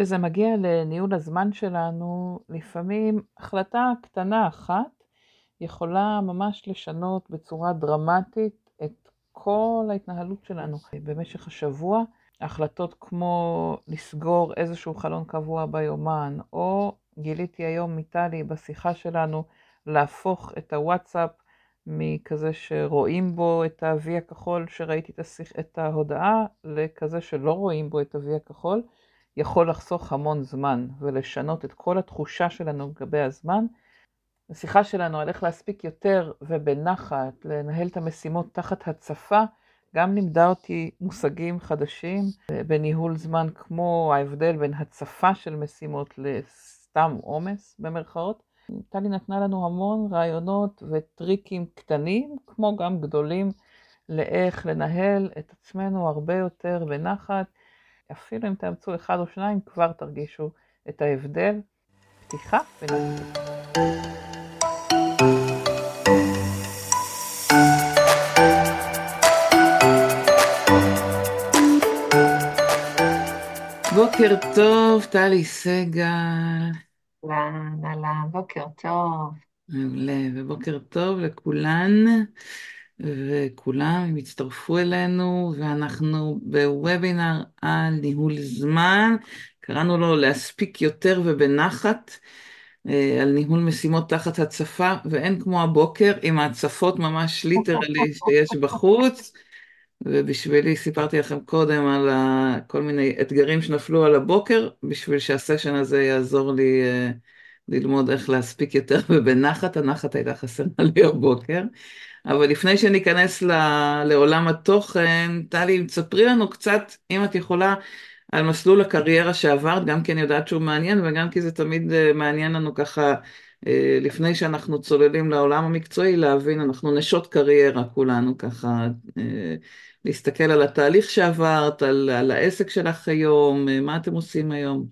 כשזה מגיע לניהול הזמן שלנו, לפעמים החלטה קטנה אחת יכולה ממש לשנות בצורה דרמטית את כל ההתנהלות שלנו במשך השבוע. החלטות כמו לסגור איזשהו חלון קבוע ביומן, או גיליתי היום מטלי בשיחה שלנו להפוך את הוואטסאפ מכזה שרואים בו את ה-V הכחול שראיתי את, ההודעה, לכזה שלא רואים בו את ה-V הכחול, יכול לחסוך המון זמן ולשנות את כל התחושה שלנו לגבי הזמן. השיחה שלנו על איך להספיק יותר ובנחת, לנהל את המשימות תחת הצפה, גם לימדה אותי מושגים חדשים בניהול זמן, כמו ההבדל בין הצפה של משימות לסתם עומס במרכאות. טלי נתנה לנו המון רעיונות וטריקים קטנים, כמו גם גדולים, לאיך לנהל את עצמנו הרבה יותר בנחת. אפילו אם תאמצו אחד או שניים, כבר תרגישו את ההבדל. פתיחה ונתחיל. בוקר טוב, טלי סגל. אהלן, אהלן, בוקר טוב. מעולה, ובוקר טוב לכולן וכולם, הם הצטרפו אלינו, ואנחנו בוובינר על ניהול זמן, קראנו לו להספיק יותר ובנחת, אה, על ניהול משימות תחת הצפה, ואין כמו הבוקר עם ההצפות ממש ליטרלי שיש בחוץ. ובשבילי סיפרתי לכם קודם על כל מיני אתגרים שנפלו על הבוקר, בשביל שהסשן הזה יעזור לי uh, ללמוד איך להספיק יותר ובנחת, הנחת הייתה חסרה לי הבוקר. אבל לפני שניכנס לעולם התוכן, טלי, תספרי לנו קצת, אם את יכולה, על מסלול הקריירה שעברת, גם כי אני יודעת שהוא מעניין וגם כי זה תמיד uh, מעניין לנו ככה, uh, לפני שאנחנו צוללים לעולם המקצועי, להבין, אנחנו נשות קריירה כולנו ככה. Uh, להסתכל על התהליך שעברת, על, על העסק שלך היום, אה, מה אתם עושים היום?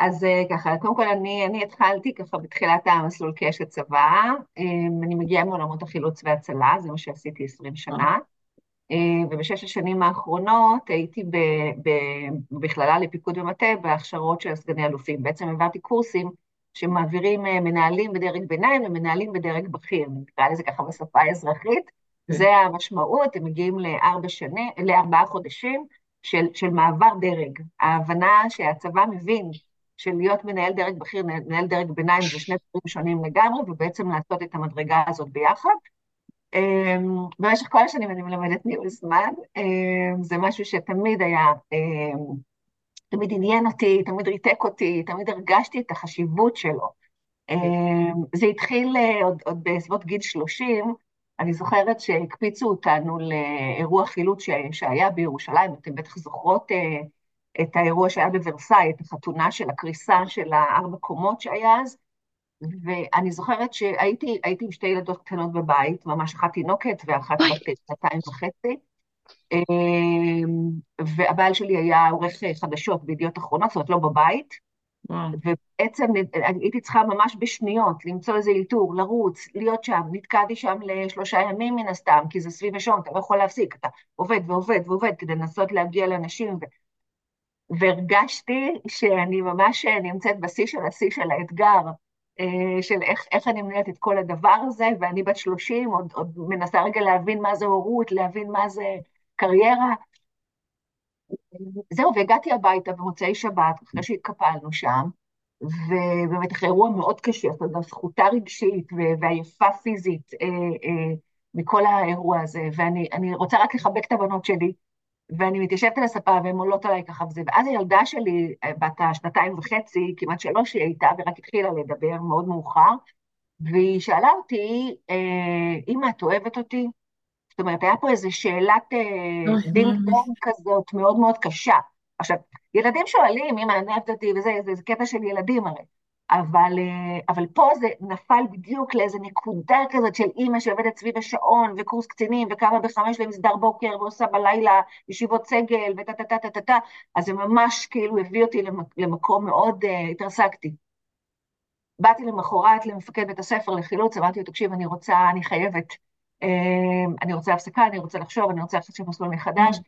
אז אה, ככה, קודם כל אני, אני התחלתי ככה בתחילת המסלול כאשת צבא, אה, אני מגיעה מעולמות החילוץ והצלה, זה מה שעשיתי 20 שנה, ובשש השנים האחרונות הייתי בכללה לפיקוד ומטה בהכשרות של סגני אלופים. בעצם העברתי קורסים שמעבירים מנהלים בדרג ביניים ומנהלים בדרג בכיר, נקרא לזה ככה בשפה האזרחית. כן. זה המשמעות, הם מגיעים לארבע שנים, לארבעה חודשים של, של מעבר דרג. ההבנה שהצבא מבין של להיות מנהל דרג בכיר, מנהל דרג ביניים, זה שני דברים שונים לגמרי, ובעצם לעשות את המדרגה הזאת ביחד. אמ, במשך כל השנים אני מלמדת ניהול זמן, אמ, זה משהו שתמיד היה, אמ, תמיד עניין אותי, תמיד ריתק אותי, תמיד הרגשתי את החשיבות שלו. זה התחיל אה, עוד, עוד בסביבות גיל 30, אני זוכרת שהקפיצו אותנו לאירוע חילוץ שהיה בירושלים, אתם בטח זוכרות אה, את האירוע שהיה בוורסאי, את החתונה של הקריסה של הארבע קומות שהיה אז, ואני זוכרת שהייתי עם שתי ילדות קטנות בבית, ממש אחת תינוקת ואחת בת שנתיים וחצי, אה, והבעל שלי היה עורך חדשות בידיעות אחרונות, זאת אומרת לא בבית, ובעצם הייתי צריכה ממש בשניות למצוא איזה אלתור, לרוץ, להיות שם, נתקעתי שם לשלושה ימים מן הסתם, כי זה סביב השעון, אתה לא יכול להפסיק, אתה עובד ועובד ועובד כדי לנסות להגיע לאנשים, ו... והרגשתי שאני ממש נמצאת בשיא של השיא של האתגר, אה, של איך, איך אני מנהלת את כל הדבר הזה, ואני בת 30, עוד, עוד מנסה רגע להבין מה זה הורות, להבין מה זה קריירה, זהו, והגעתי הביתה במוצאי שבת, אחרי שהתקפלנו שם, ובאמת אחרי אירוע מאוד קשה, זאת אומרת, זכותה רגשית ועייפה פיזית אה, אה, מכל האירוע הזה, ואני רוצה רק לחבק את הבנות שלי, ואני מתיישבת על הספה והן עולות עליי ככה וזה, ואז הילדה שלי, אה, בת השנתיים וחצי, כמעט שלוש היא הייתה, ורק התחילה לדבר מאוד מאוחר, והיא שאלה אותי, אמא, את אוהבת אותי? זאת אומרת, היה פה איזו שאלת אה, דין דון כזאת מאוד מאוד קשה. עכשיו, ילדים שואלים, אמא, אני אוהבת אותי וזה, זה, זה קטע של ילדים הרי. אבל, אה, אבל פה זה נפל בדיוק לאיזו נקודה כזאת של אימא שעובדת סביב השעון, וקורס קצינים, וקמה בחמש למסדר בוקר, ועושה בלילה ישיבות סגל, וטה טה טה טה טה טה, אז זה ממש כאילו הביא אותי למקום מאוד, uh, התרסקתי. באתי למחרת למפקד בית הספר לחילוץ, אמרתי לו, תקשיב, אני רוצה, אני חייבת. אמ, אני רוצה הפסקה, אני רוצה לחשוב, אני רוצה לחשוב מסלול מחדש.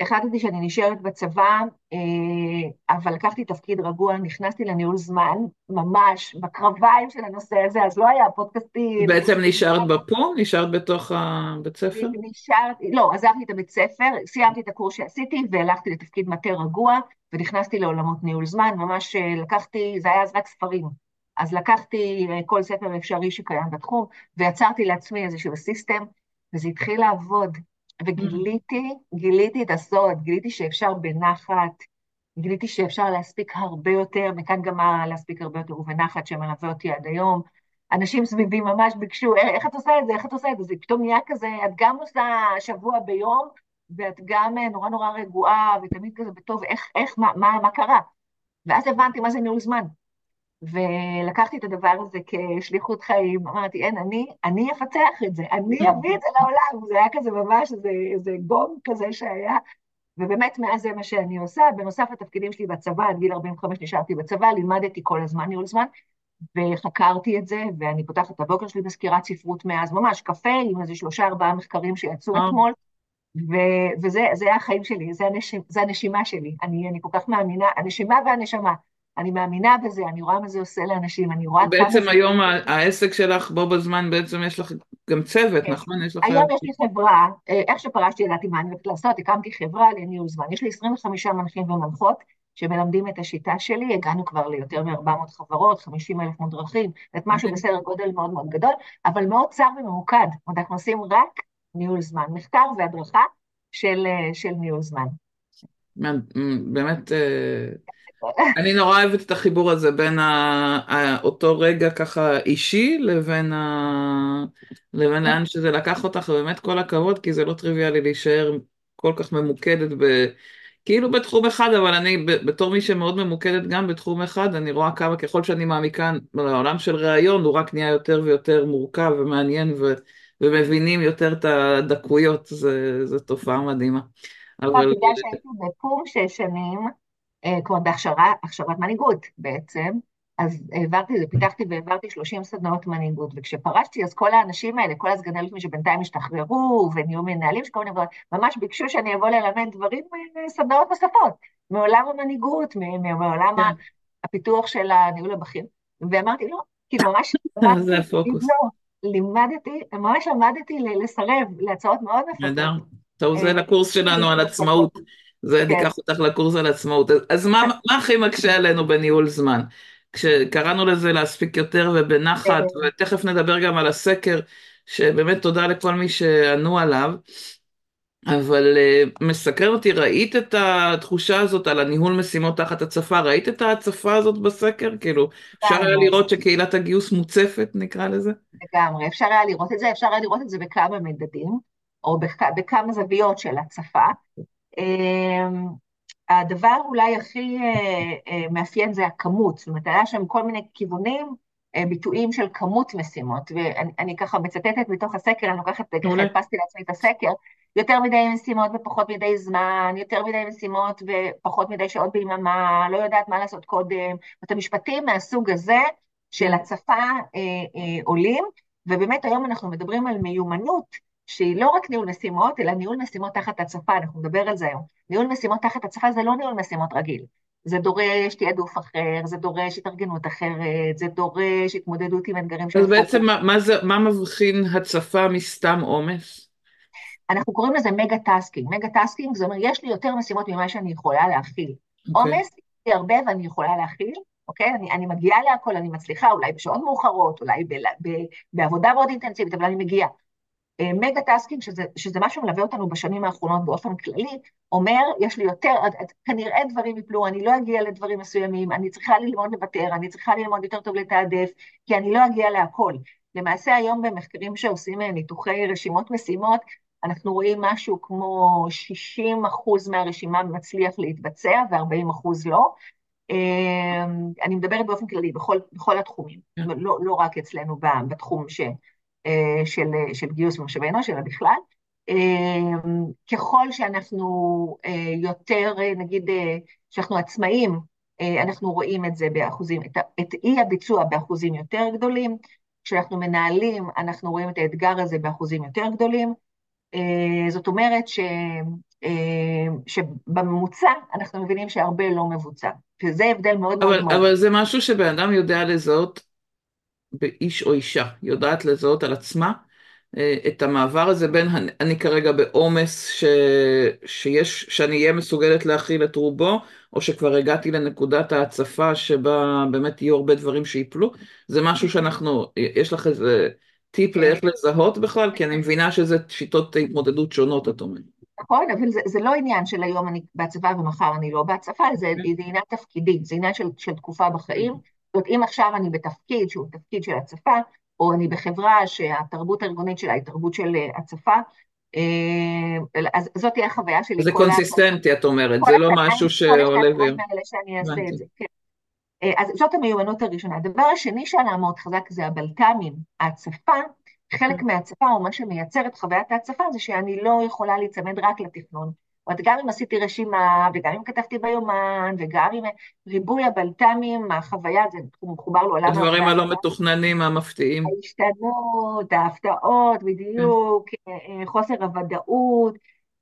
החלטתי שאני נשארת בצבא, אה, אבל לקחתי תפקיד רגוע, נכנסתי לניהול זמן, ממש בקרביים של הנושא הזה, אז לא היה פודקאסטים. בעצם נשארת בפום? נשארת בתוך הבית ספר? נשארתי, לא, עזבתי את הבית ספר, סיימתי את הקורס שעשיתי והלכתי לתפקיד מטה רגוע, ונכנסתי לעולמות ניהול זמן, ממש אה, לקחתי, זה היה אז רק ספרים. אז לקחתי אה, כל ספר אפשרי שקיים בתחום, ויצרתי לעצמי איזשהו סיסטם, וזה התחיל לעבוד. וגיליתי, גיליתי את הסוד, גיליתי שאפשר בנחת, גיליתי שאפשר להספיק הרבה יותר, מכאן גם להספיק הרבה יותר ובנחת שמלווה אותי עד היום. אנשים סביבי ממש ביקשו, אה, איך את עושה את זה, איך את עושה את זה, זה פתאום נהיה כזה, את גם עושה שבוע ביום, ואת גם אה, נורא נורא רגועה, ותמיד כזה בטוב, איך, איך, מה, מה, מה קרה? ואז הבנתי מה זה ניהול זמן. ולקחתי את הדבר הזה כשליחות חיים, אמרתי, אין, אני, אני אפצח את זה, אני אביא את זה לעולם, זה היה כזה ממש איזה, איזה גום כזה שהיה, ובאמת מאז זה מה שאני עושה, בנוסף לתפקידים שלי בצבא, עד גיל 45 נשארתי בצבא, לימדתי כל הזמן ניהול זמן, וחקרתי את זה, ואני פותחת את הבוקר שלי בסקירת ספרות מאז, ממש קפה עם איזה שלושה ארבעה מחקרים שיצאו אתמול, ו- וזה החיים שלי, זה, הנשימה, זה הנשימה שלי, אני, אני כל כך מאמינה, הנשימה והנשמה. אני מאמינה בזה, אני רואה מה זה עושה לאנשים, אני רואה כמה... בעצם היום העסק שלך, בו בזמן בעצם יש לך גם צוות, כן. נכון? יש לך... היום יש לי חברה, אה, איך שפרשתי ידעתי מה אני הולכת לעשות, הקמתי חברה לניהול זמן. יש לי 25 מנחים ומנחות שמלמדים את השיטה שלי, הגענו כבר ליותר מ-400 חברות, 50 אלף מודרכים, זאת משהו אוקיי. בסדר גודל מאוד מאוד גדול, אבל מאוד צר וממוקד. אנחנו עושים רק ניהול זמן, מחקר והדרכה של, אה, של ניהול זמן. באמת... אני נורא אוהבת את החיבור הזה בין אותו רגע ככה אישי לבין, ה... לבין לאן שזה לקח אותך, ובאמת כל הכבוד, כי זה לא טריוויאלי להישאר כל כך ממוקדת ב... כאילו בתחום אחד, אבל אני בתור מי שמאוד ממוקדת גם בתחום אחד, אני רואה כמה ככל שאני מעמיקה לעולם של ראיון, הוא רק נהיה יותר ויותר מורכב ומעניין ו... ומבינים יותר את הדקויות, זו תופעה מדהימה. אבל... בגלל שהייתי בפור שש שנים, אה, כלומר בהכשרה, הכשרת מנהיגות בעצם, אז העברתי, פיתחתי והעברתי 30 סדנאות מנהיגות, וכשפרשתי אז כל האנשים האלה, כל הסגני אלופים שבינתיים השתחררו ונהיו מנהלים שכל מיני דברים, ממש ביקשו שאני אבוא ללמד דברים, סדנאות נוספות, מעולם המנהיגות, מעולם כן. הפיתוח של הניהול הבכיר, ואמרתי לא, כאילו ממש, זה הפוקוס. לא, לימדתי, ממש למדתי לסרב להצעות מאוד מפתות. נהדר, טוב, זה לקורס שלנו על עצמאות. זה כן. ניקח אותך לקורס על עצמאות. אז מה, מה הכי מקשה עלינו בניהול זמן? כשקראנו לזה להספיק יותר ובנחת, כן. ותכף נדבר גם על הסקר, שבאמת תודה לכל מי שענו עליו, אבל uh, מסקר אותי, ראית את התחושה הזאת על הניהול משימות תחת הצפה? ראית את ההצפה הזאת בסקר? כאילו, אפשר היה לראות שקהילת הגיוס מוצפת, נקרא לזה? לגמרי, אפשר היה לראות את זה, אפשר היה לראות את זה בכמה מדדים, או בכ, בכמה זוויות של הצפה. אמ, הדבר אולי הכי אה, אה, מאפיין זה הכמות, זאת אומרת, היה שם כל מיני כיוונים, אה, ביטויים של כמות משימות, ואני ככה מצטטת מתוך הסקר, אני לוקחת, ככה הדפסתי לעצמי את הסקר, יותר מדי משימות ופחות מדי זמן, יותר מדי משימות ופחות מדי שעות ביממה, לא יודעת מה לעשות קודם, את המשפטים מהסוג הזה של הצפה אה, אה, עולים, ובאמת היום אנחנו מדברים על מיומנות, שהיא לא רק ניהול משימות, אלא ניהול משימות תחת הצפה, אנחנו נדבר על זה היום. ניהול משימות תחת הצפה זה לא ניהול משימות רגיל. זה דורש תעדוף אחר, זה דורש התארגנות אחרת, זה דורש התמודדות עם אתגרים של... אז בעצם מה, מה, זה, מה מבחין הצפה מסתם עומס? אנחנו קוראים לזה mega tasking. Mega tasking זה אומר, יש לי יותר משימות ממה שאני יכולה להכיל. Okay. אוקיי. עומס, יש לי הרבה ואני יכולה להכיל, אוקיי? אני, אני מגיעה להכל, אני מצליחה, אולי בשעות מאוחרות, אולי ב, ב, בעבודה מאוד אינטנסיבית, אבל אני מגיעה. mega tasking, שזה, שזה משהו מלווה אותנו בשנים האחרונות באופן כללי, אומר, יש לי יותר, כנראה דברים יפלו, אני לא אגיע לדברים מסוימים, אני צריכה ללמוד לוותר, אני צריכה ללמוד יותר טוב לתעדף, כי אני לא אגיע להכל. למעשה היום במחקרים שעושים אה, ניתוחי רשימות משימות, אנחנו רואים משהו כמו 60 אחוז מהרשימה מצליח להתבצע ו-40 אחוז לא. אמ, אני מדברת באופן כללי, בכל, בכל התחומים. לא, לא רק אצלנו בתחום ש... אה, של, של גיוס משאבי אנוש, אלא בכלל. אה, ככל שאנחנו אה, יותר, נגיד, שאנחנו עצמאים, אנחנו רואים את זה באחוזים, את, את אי הביצוע באחוזים יותר גדולים, כשאנחנו מנהלים, אנחנו רואים את האתגר הזה באחוזים יותר גדולים. זאת אומרת שבממוצע אנחנו מבינים שהרבה לא מבוצע, שזה הבדל מאוד אבל, מאוד... אבל זה משהו שבן אדם יודע לזהות באיש או אישה, יודעת לזהות על עצמה אה, את המעבר הזה בין אני כרגע בעומס ש... שיש, שאני אהיה מסוגלת להכיל את רובו, או שכבר הגעתי לנקודת ההצפה שבה באמת יהיו הרבה דברים שיפלו, זה משהו שאנחנו, יש לך איזה טיפ כן. לאיך לזהות בכלל? כי אני מבינה שזה שיטות התמודדות שונות, את אומרת. נכון, אבל זה, זה לא עניין של היום אני בהצפה ומחר אני לא בהצפה, זה, כן. זה עניין תפקידי, זה עניין של, של תקופה בחיים. זאת אומרת, אם עכשיו אני בתפקיד שהוא תפקיד של הצפה, או אני בחברה שהתרבות הארגונית שלה היא תרבות של אה, הצפה, אה, אז זאת תהיה החוויה שלי. זה קונסיסטנטי, את אומרת, זה לא משהו שעולה ו... כן. אה, אז זאת המיומנות הראשונה. הדבר השני שעלה מאוד חזק זה הבלת"מים, ההצפה. חלק מההצפה, או מה שמייצר את חוויית ההצפה, זה שאני לא יכולה להיצמד רק לתכנון. אומרת, גם אם עשיתי רשימה, וגם אם כתבתי ביומן, וגם אם ריבוי הבלת"מים, החוויה, זה מחובר לעולם... הדברים הלא מתוכננים, המפתיעים. ההשתנות, ההפתעות, בדיוק, כן. חוסר הוודאות.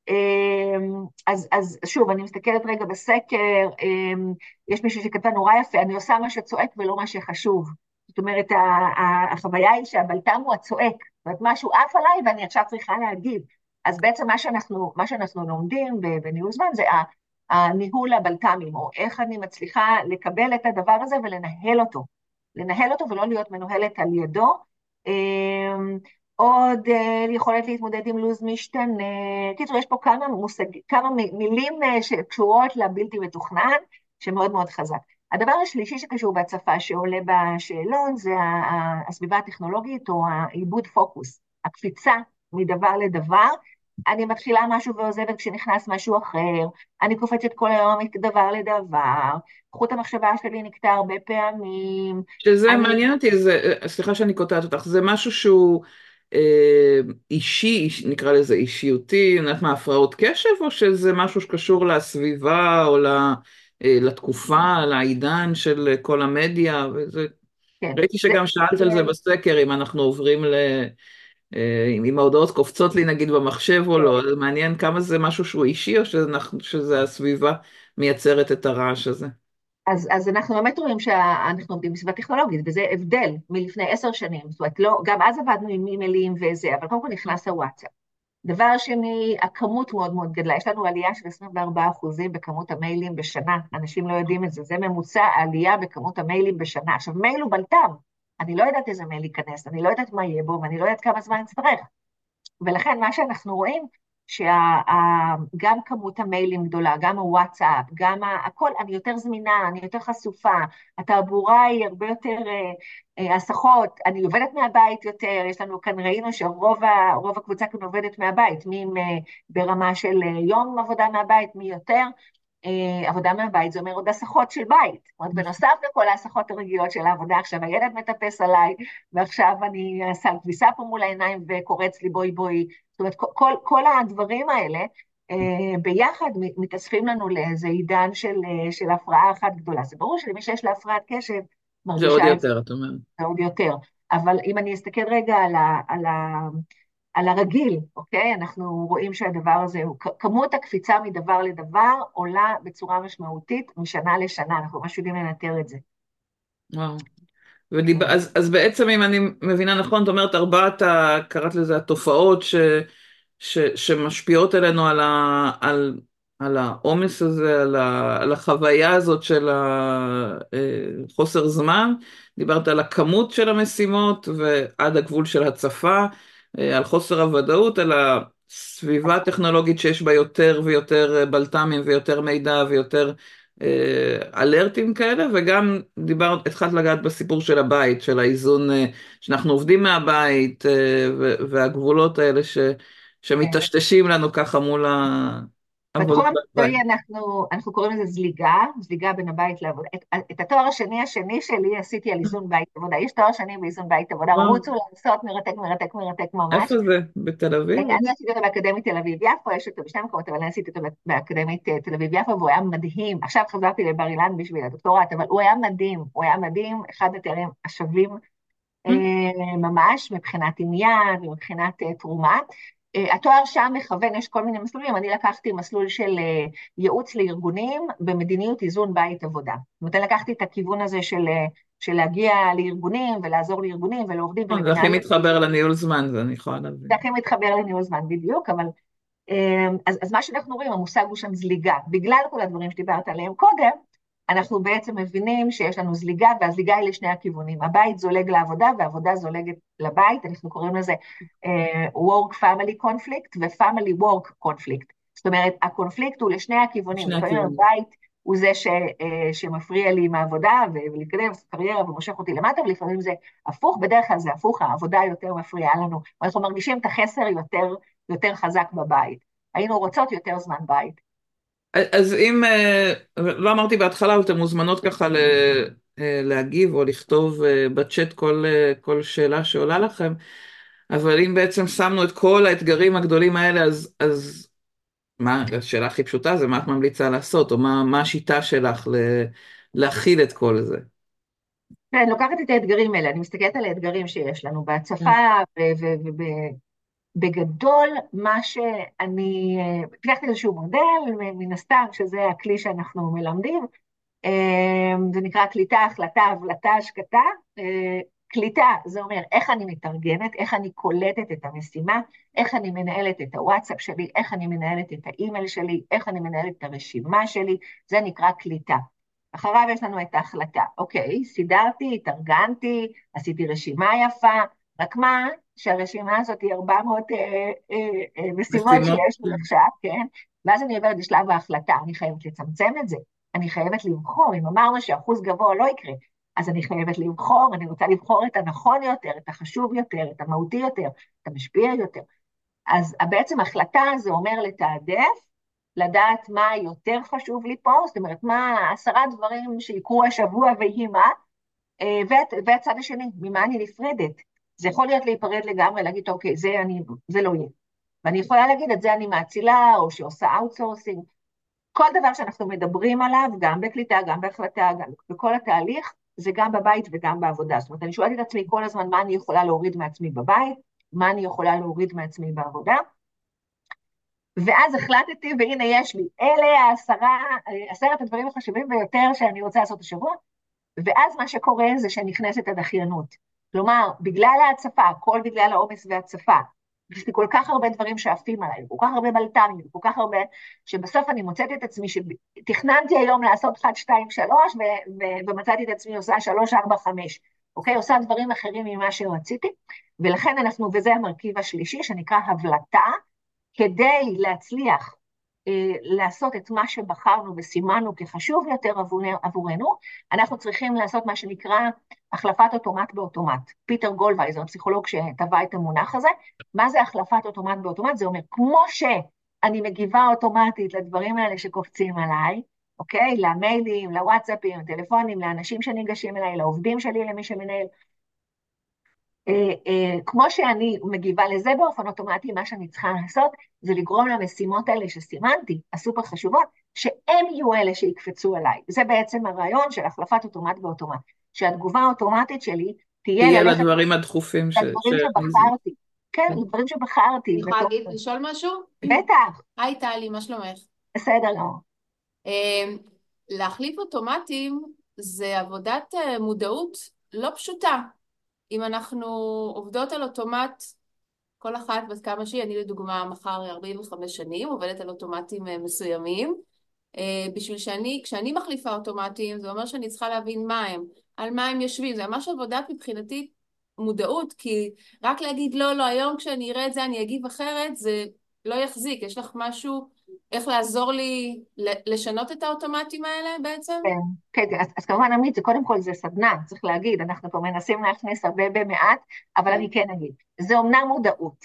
אמ, אז, אז שוב, אני מסתכלת רגע בסקר, אמ, יש מישהו שכתב נורא יפה, אני עושה מה שצועק ולא מה שחשוב. זאת אומרת, החוויה היא שהבלת"ם הוא הצועק, זאת אומרת, משהו עף עליי ואני עכשיו צריכה להגיב. אז בעצם מה שאנחנו, מה שאנחנו לומדים בניהול זמן זה הניהול הבלת"מים, או איך אני מצליחה לקבל את הדבר הזה ולנהל אותו. לנהל אותו ולא להיות מנוהלת על ידו. אמ, עוד אה, יכולת להתמודד עם לו"ז משתנה. קיצור, יש פה כמה, מושג, כמה מילים אה, שקשורות לבלתי מתוכנן, שמאוד מאוד חזק. הדבר השלישי שקשור בהצפה שעולה בשאלון זה הסביבה הטכנולוגית או העיבוד פוקוס, הקפיצה מדבר לדבר. אני מתחילה משהו ועוזבת כשנכנס משהו אחר, אני קופצת כל היום מדבר לדבר, חוט המחשבה שלי נקטע הרבה פעמים. שזה אני... מעניין אותי, זה, סליחה שאני קוטעת אותך, זה משהו שהוא אה, אישי, נקרא לזה אישיותי, אני יודעת מה, הפרעות קשב, או שזה משהו שקשור לסביבה או ל... אה, לתקופה, לעידן של כל המדיה, וזה... כן. ראיתי שגם שאלת על זה בסקר, אם אנחנו עוברים ל... אה, אם ההודעות קופצות לי נגיד במחשב או לא, זה מעניין כמה זה משהו שהוא אישי, או שזה הסביבה מייצרת את הרעש הזה. אז, אז אנחנו באמת רואים שאנחנו עובדים בסביבה טכנולוגית, וזה הבדל מלפני עשר שנים, זאת אומרת, לא, גם אז עבדנו עם אימיילים וזה, אבל קודם כל נכנס הוואטסאפ. דבר שני, הכמות מאוד מאוד גדלה, יש לנו עלייה של 24 אחוזים בכמות המיילים בשנה, אנשים לא יודעים את זה, זה ממוצע העלייה בכמות המיילים בשנה. עכשיו, מייל הוא בלת"ם, אני לא יודעת איזה מייל ייכנס, אני לא יודעת מה יהיה בו, ואני לא יודעת כמה זמן אצטרך. ולכן מה שאנחנו רואים, שגם כמות המיילים גדולה, גם הוואטסאפ, גם הכל, אני יותר זמינה, אני יותר חשופה, התעבורה היא הרבה יותר אה, הסחות, אני עובדת מהבית יותר, יש לנו כאן, ראינו שרוב הקבוצה כאן עובדת מהבית, מי ברמה של אה, יום עבודה מהבית, מי יותר, אה, עבודה מהבית זה אומר עוד הסחות של בית. זאת אומרת, בנוסף לכל ההסחות הרגילות של העבודה, עכשיו הילד מטפס עליי, ועכשיו אני אעשה כביסה פה מול העיניים וקורץ לי בואי בואי. זאת אומרת, כל, כל הדברים האלה אה, ביחד מתאספים לנו לאיזה עידן של, אה, של הפרעה אחת גדולה. זה ברור שלמי שיש לה הפרעת קשב, מרגישה... זה עוד יותר, את אומרת. זה עוד יותר. אבל אם אני אסתכל רגע על ה... על ה על הרגיל, אוקיי? אנחנו רואים שהדבר הזה, כמות הקפיצה מדבר לדבר עולה בצורה משמעותית משנה לשנה, אנחנו ממש יודעים לנטר את זה. וואו. ודיב... אז, אז בעצם אם אני מבינה נכון, את אומרת ארבעת. קראת לזה התופעות ש... ש... שמשפיעות עלינו על, ה... על... על העומס הזה, על, ה... על החוויה הזאת של החוסר אה, זמן, דיברת על הכמות של המשימות ועד הגבול של הצפה. אה, על חוסר הוודאות, על הסביבה הטכנולוגית שיש בה יותר ויותר אה, בלת"מים ויותר מידע ויותר אה, אלרטים כאלה, וגם דיברת, התחלת לגעת בסיפור של הבית, של האיזון, אה, שאנחנו עובדים מהבית, אה, והגבולות האלה ש, שמטשטשים לנו ככה מול ה... בתחום המקצועי אנחנו, אנחנו קוראים לזה זליגה, זליגה בין הבית לעבודה. את, את התואר השני השני שלי עשיתי על איזון בית עבודה. יש תואר שני באיזון בית עבודה, רוצו לעשות מרתק, מרתק, מרתק ממש. איפה זה? בתל אביב? אני עשיתי אותו באקדמית תל אביב-יפו, יש אותו בשני מקומות, אבל אני עשיתי אותו באקדמית אה, תל אביב-יפו, והוא היה מדהים. עכשיו חזרתי לבר אילן בשביל הדוקטורט, אבל הוא היה מדהים, הוא היה מדהים, אחד התארים השווים mm. אה, ממש, מבחינת עניין ומבחינת אה, תרומה. התואר שם מכוון, יש כל מיני מסלולים, אני לקחתי מסלול של ייעוץ לארגונים במדיניות איזון בית עבודה. זאת אומרת, לקחתי את הכיוון הזה של, של להגיע לארגונים ולעזור לארגונים ולעובדים. זה הכי מתחבר לניהול זמן, זה אני יכולה להבין. זה הכי מתחבר לניהול זמן, בדיוק, אבל... אז, אז מה שאנחנו רואים, המושג הוא שם זליגה. בגלל כל הדברים שדיברת עליהם קודם, אנחנו בעצם מבינים שיש לנו זליגה, והזליגה היא לשני הכיוונים. הבית זולג לעבודה והעבודה זולגת לבית, אנחנו קוראים לזה uh, work-family conflict ו-family work conflict. זאת אומרת, הקונפליקט הוא לשני הכיוונים. הכיוונים. הבית הוא זה ש, uh, שמפריע לי עם העבודה ולהתקדם, קריירה ומושך אותי למטה, ולפעמים זה הפוך, בדרך כלל זה הפוך, העבודה יותר מפריעה לנו. אנחנו מרגישים את החסר יותר, יותר חזק בבית. היינו רוצות יותר זמן בית. אז אם, אה, לא אמרתי בהתחלה, אבל אתן מוזמנות ככה אה, להגיב או לכתוב אה, בצ'אט כל, כל שאלה שעולה לכם, אבל אם בעצם שמנו את כל האתגרים הגדולים האלה, אז, אז מה, השאלה הכי פשוטה זה מה את ממליצה לעשות, או מה, מה השיטה שלך להכיל את כל זה? כן, לוקחת את האתגרים האלה, אני מסתכלת על האתגרים שיש לנו בהצפה כן. בגדול, מה שאני, פיתחתי איזשהו מודל, מן הסתם, שזה הכלי שאנחנו מלמדים, זה נקרא קליטה, החלטה, הבלטה, השקטה. קליטה, זה אומר איך אני מתארגנת, איך אני קולטת את המשימה, איך אני מנהלת את הוואטסאפ שלי, איך אני מנהלת את האימייל שלי, איך אני מנהלת את הרשימה שלי, זה נקרא קליטה. אחריו יש לנו את ההחלטה. אוקיי, סידרתי, התארגנתי, עשיתי רשימה יפה, רק מה, שהרשימה הזאת היא 400 אה, אה, אה, משימות שיש לי עכשיו, כן? ואז אני עוברת לשלב ההחלטה, אני חייבת לצמצם את זה, אני חייבת לבחור, אם אמרנו שאחוז גבוה לא יקרה, אז אני חייבת לבחור, אני רוצה לבחור את הנכון יותר, את החשוב יותר, את המהותי יותר, את המשפיע יותר. אז בעצם החלטה זה אומר לתעדף, לדעת מה יותר חשוב לי פה, זאת אומרת, מה עשרה דברים שיקרו השבוע ויהי מה, והצד השני, ממה אני נפרדת. זה יכול להיות להיפרד לגמרי, להגיד, אוקיי, זה, אני, זה לא יהיה. ואני יכולה להגיד, את זה אני מאצילה, או שעושה outsourcing. כל דבר שאנחנו מדברים עליו, גם בקליטה, גם בהחלטה, גם בכל התהליך, זה גם בבית וגם בעבודה. זאת אומרת, אני שואלת את עצמי כל הזמן מה אני יכולה להוריד מעצמי בבית, מה אני יכולה להוריד מעצמי בעבודה. ואז החלטתי, והנה יש לי, אלה העשרה, עשרת הדברים החשובים ביותר שאני רוצה לעשות השבוע, ואז מה שקורה זה שנכנסת הדחיינות. כלומר, בגלל ההצפה, הכל בגלל העומס וההצפה, יש לי כל כך הרבה דברים שעפים עליי, כל כך הרבה בלת"מים, כל כך הרבה, שבסוף אני מוצאת את עצמי שתכננתי היום לעשות 1, 2, 3, ומצאתי את עצמי עושה 3, 4, 5, אוקיי? עושה דברים אחרים ממה שרציתי, ולכן אנחנו, וזה המרכיב השלישי, שנקרא הבלטה, כדי להצליח לעשות את מה שבחרנו וסימנו כחשוב יותר עבורנו, אנחנו צריכים לעשות מה שנקרא החלפת אוטומט באוטומט. פיטר גולוויצר, הפסיכולוג שטבע את המונח הזה, מה זה החלפת אוטומט באוטומט? זה אומר, כמו שאני מגיבה אוטומטית לדברים האלה שקופצים עליי, אוקיי? למיילים, לוואטסאפים, לטלפונים, לאנשים שניגשים אליי, לעובדים שלי, למי שמנהל, כמו שאני מגיבה לזה באופן אוטומטי, מה שאני צריכה לעשות זה לגרום למשימות האלה שסימנתי, הסופר חשובות, שהם יהיו אלה שיקפצו עליי. זה בעצם הרעיון של החלפת אוטומט באוטומט. שהתגובה האוטומטית שלי תהיה... תהיה לדברים הדחופים ש... לדברים שבחרתי. כן, כן, לדברים שבחרתי. אני יכולה להגיד, לשאול משהו? בטח. היי טלי, מה שלומך? בסדר, לא. להחליף אוטומטים זה עבודת אה, מודעות לא פשוטה. אם אנחנו עובדות על אוטומט, כל אחת בת כמה שהיא, אני לדוגמה מחר 45 שנים, עובדת על אוטומטים אה, מסוימים, אה, בשביל שאני, כשאני מחליפה אוטומטים, זה אומר שאני צריכה להבין מה הם, על מה הם יושבים, זה ממש עבודת מבחינתי מודעות, כי רק להגיד לא, לא, היום כשאני אראה את זה אני אגיב אחרת, זה לא יחזיק, יש לך משהו איך לעזור לי לשנות את האוטומטים האלה בעצם? כן, כן, אז, אז כמובן עמית, זה קודם כל זה סדנה, צריך להגיד, אנחנו פה מנסים להכניס הרבה במעט, אבל. אני כן אגיד, זה אומנם מודעות,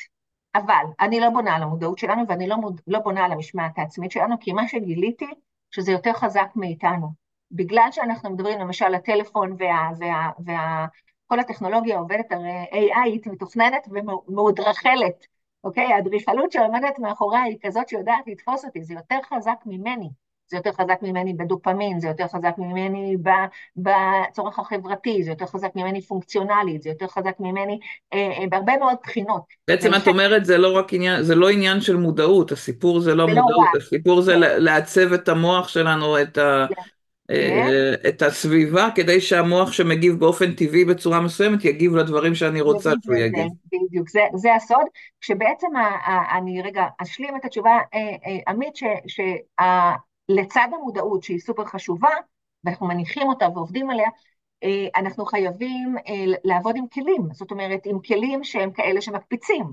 אבל אני לא בונה על המודעות שלנו ואני לא, מוד, לא בונה על המשמעת העצמית שלנו, כי מה שגיליתי, שזה יותר חזק מאיתנו. בגלל שאנחנו מדברים למשל הטלפון וה... וה, וה כל הטכנולוגיה עובדת, הרי AI היא מתוכננת ומאודרכלת. אוקיי? האדריכלות שעומדת מאחוריה היא כזאת שיודעת לתפוס אותי, זה יותר חזק ממני. זה יותר חזק ממני בדופמין, זה יותר חזק ממני בצורך החברתי, זה יותר חזק ממני פונקציונלית, זה יותר חזק ממני אה, אה, בהרבה מאוד בחינות. בעצם את אומרת זה לא רק עניין, זה לא עניין של מודעות, הסיפור זה לא לא מודעות, לא הסיפור זה כן. לעצב את המוח שלנו, את ה... כן. אה, את הסביבה, כדי שהמוח שמגיב באופן טבעי בצורה מסוימת, יגיב לדברים שאני רוצה שהוא יגיב. בדיוק, זה, זה הסוד, כשבעצם אני רגע אשלים את התשובה, אה, אה, עמית, שלצד המודעות שהיא סופר חשובה, ואנחנו מניחים אותה ועובדים עליה, אנחנו חייבים לעבוד עם כלים, זאת אומרת, עם כלים שהם כאלה שמקפיצים.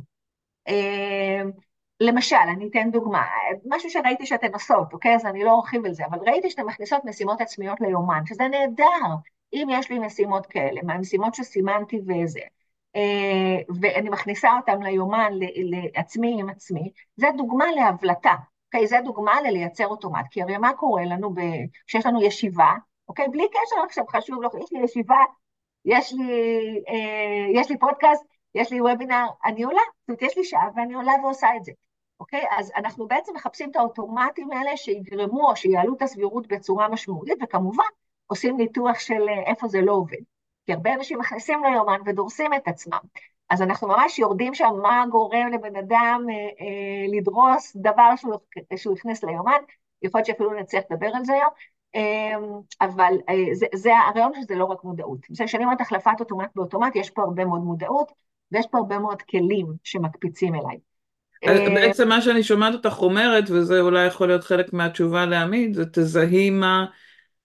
למשל, אני אתן דוגמה, משהו שראיתי שאתן עושות, אוקיי? אז אני לא ארחיב על זה, אבל ראיתי שאתן מכניסות משימות עצמיות ליומן, שזה נהדר, אם יש לי משימות כאלה, מהמשימות שסימנתי וזה, אה, ואני מכניסה אותן ליומן לעצמי עם עצמי, זה דוגמה להבלטה, אוקיי? זה דוגמה ללייצר אוטומט, כי הרי מה קורה לנו כשיש לנו ישיבה, אוקיי? בלי קשר עכשיו חשוב, לא, יש לי ישיבה, יש לי, אה, יש לי פודקאסט, יש לי וובינר, אני עולה, זאת אומרת, יש לי שעה ואני עולה ועושה את זה. אוקיי? אז אנחנו בעצם מחפשים את האוטומטים האלה שיגרמו או שיעלו את הסבירות בצורה משמעותית, וכמובן עושים ניתוח של אה, איפה זה לא עובד. כי הרבה אנשים מכניסים ליומן ודורסים את עצמם. אז אנחנו ממש יורדים שם מה גורם לבן אדם אה, אה, לדרוס דבר שהוא, שהוא הכניס ליומן, יכול להיות שאפילו נצליח לדבר על זה היום, אה, אבל אה, זה, זה הרעיון שזה לא רק מודעות. כשאני אומרת החלפת אוטומט באוטומט, יש פה הרבה מאוד מודעות, ויש פה הרבה מאוד כלים שמקפיצים אליי. אה, בעצם מה שאני שומעת אותך אומרת, וזה אולי יכול להיות חלק מהתשובה לעמית, זה תזהי מה,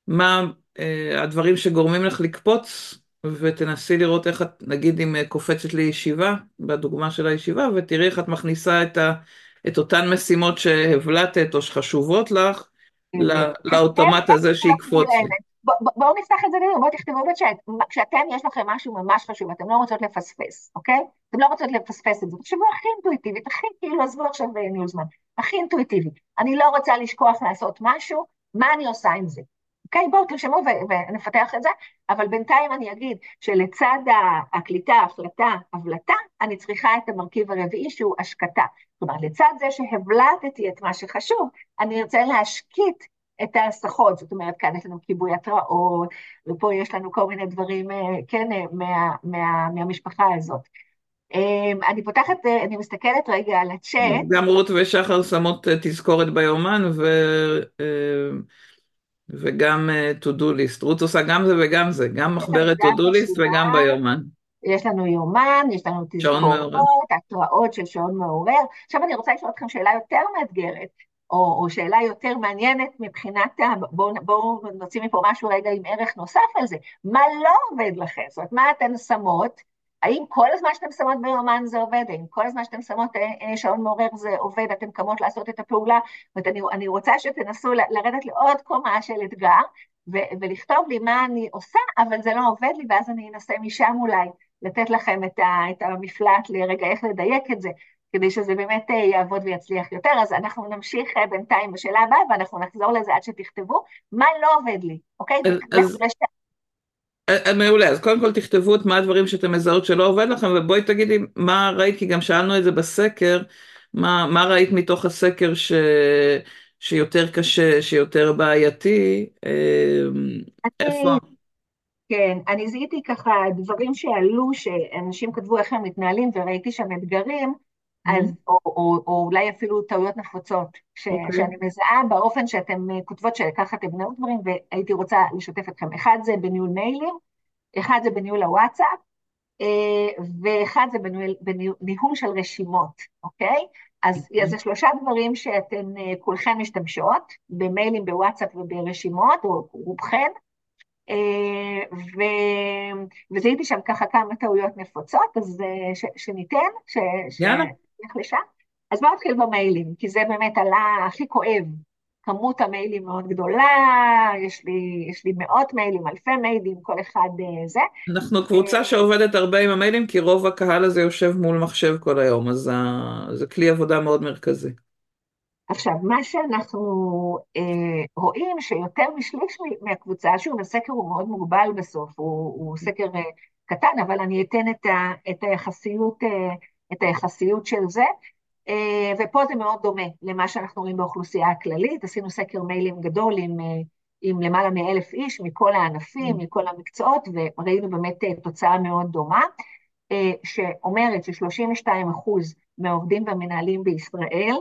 מה אה, הדברים שגורמים לך לקפוץ, ותנסי לראות איך את, נגיד אם אה, קופצת לישיבה, בדוגמה של הישיבה, ותראי איך את מכניסה את, ה, את אותן משימות שהבלטת או שחשובות לך, לאוטומט הזה שיקפוץ. בואו נפתח את זה לדיון, בואו תכתבו בצ'אט, כשאתם יש לכם משהו ממש חשוב, אתם לא רוצות לפספס, אוקיי? אתם לא רוצות לפספס את זה, תחשבו הכי אינטואיטיבית, הכי, כאילו, עזבו עכשיו ניהול זמן, הכי אינטואיטיבי. אני לא רוצה לשכוח לעשות משהו, מה אני עושה עם זה? אוקיי, בואו תרשמו ונפתח את זה, אבל בינתיים אני אגיד שלצד הקליטה, ההחלטה, הבלטה, אני צריכה את המרכיב הרביעי שהוא השקטה. כלומר, לצד זה שהבלטתי את מה שחשוב, אני ארצה להשקיט את ההסחות, זאת אומרת, כאן יש לנו כיבוי התראות, ופה יש לנו כל מיני דברים, אה, כן, אה, מה, מה, מהמשפחה הזאת. אמ, אני פותחת, אה, אני מסתכלת רגע על הצ'אט. גם רות ושחר שמות תזכורת ביומן, ו... וגם to do list. רות עושה גם זה וגם זה, גם מחברת to do list וגם ביומן. יש לנו יומן, יש לנו תזכורות, התראות של שעון מעורר. עכשיו אני רוצה לשאול אתכם שאלה יותר מאתגרת. או, או שאלה יותר מעניינת מבחינת, בואו בוא נוציא מפה משהו רגע עם ערך נוסף על זה, מה לא עובד לכם? זאת אומרת, מה אתן שמות? האם כל הזמן שאתן שמות ביומן זה עובד? האם כל הזמן שאתן שמות אה, אה, שעון מעורר זה עובד? אתן קמות לעשות את הפעולה? זאת אומרת, אני, אני רוצה שתנסו לרדת לעוד קומה של אתגר, ו- ולכתוב לי מה אני עושה, אבל זה לא עובד לי, ואז אני אנסה משם אולי לתת לכם את, ה- את המפלט לרגע איך לדייק את זה. כדי שזה באמת אה, יעבוד ויצליח יותר. אז אנחנו נמשיך אה, בינתיים בשאלה הבאה, ואנחנו נחזור לזה עד שתכתבו מה לא עובד לי, אוקיי? אז... אה, מעולה, אז קודם כל תכתבו את מה הדברים שאתם מזהות שלא עובד לכם, ובואי תגידי מה ראית, כי גם שאלנו את זה בסקר, מה, מה ראית מתוך הסקר ש... שיותר קשה, שיותר בעייתי, איפה? כן, אני זיהיתי ככה דברים שעלו, שאנשים כתבו איך הם מתנהלים, וראיתי שם אתגרים, אז, mm-hmm. או, או, או אולי אפילו טעויות נפוצות, ש, okay. אוקיי. שאני מזהה באופן שאתם אה, כותבות שככה אתם בנאות דברים, והייתי רוצה לשתף אתכם. אחד זה בניהול מיילים, אחד זה בניהול הוואטסאפ, אה, ואחד זה בניהול, בניהול של רשימות, אוקיי? אז, okay. אוקיי. אז זה שלושה דברים שאתן אה, כולכן משתמשות, במיילים, בוואטסאפ וברשימות, או רובכן, ו... וזיהיתי שם ככה כמה טעויות נפוצות, אז ש... שניתן, ש... יאללה. נלך לשם. אז בואו נתחיל במיילים, כי זה באמת עלה הכי כואב. כמות המיילים מאוד גדולה, יש לי, יש לי מאות מיילים, אלפי מיילים, כל אחד uh, זה. אנחנו קבוצה uh, שעובדת הרבה עם המיילים, כי רוב הקהל הזה יושב מול מחשב כל היום, אז זה כלי עבודה מאוד מרכזי. עכשיו, מה שאנחנו uh, רואים, שיותר משליש מהקבוצה, שוב, הסקר הוא מאוד מוגבל בסוף, הוא, הוא סקר uh, קטן, אבל אני אתן את, ה, את היחסיות uh, את היחסיות של זה. ופה זה מאוד דומה למה שאנחנו רואים באוכלוסייה הכללית. עשינו סקר מיילים גדול עם, עם למעלה מאלף איש מכל הענפים, מכל המקצועות, וראינו באמת תוצאה מאוד דומה, שאומרת ש-32 אחוז מהעובדים והמנהלים בישראל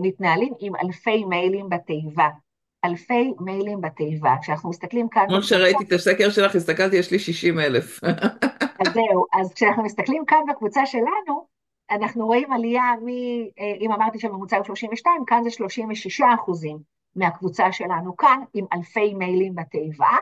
מתנהלים עם אלפי מיילים בתיבה. אלפי מיילים בתיבה. כשאנחנו מסתכלים כאן... כמו שראיתי את הסקר שלך, הסתכלתי, יש לי 60 אלף. אז זהו, אז כשאנחנו מסתכלים כאן בקבוצה שלנו, אנחנו רואים עלייה מ... אם אמרתי שהממוצע הוא 32, כאן זה 36 אחוזים מהקבוצה שלנו כאן, עם אלפי מיילים בתיבה.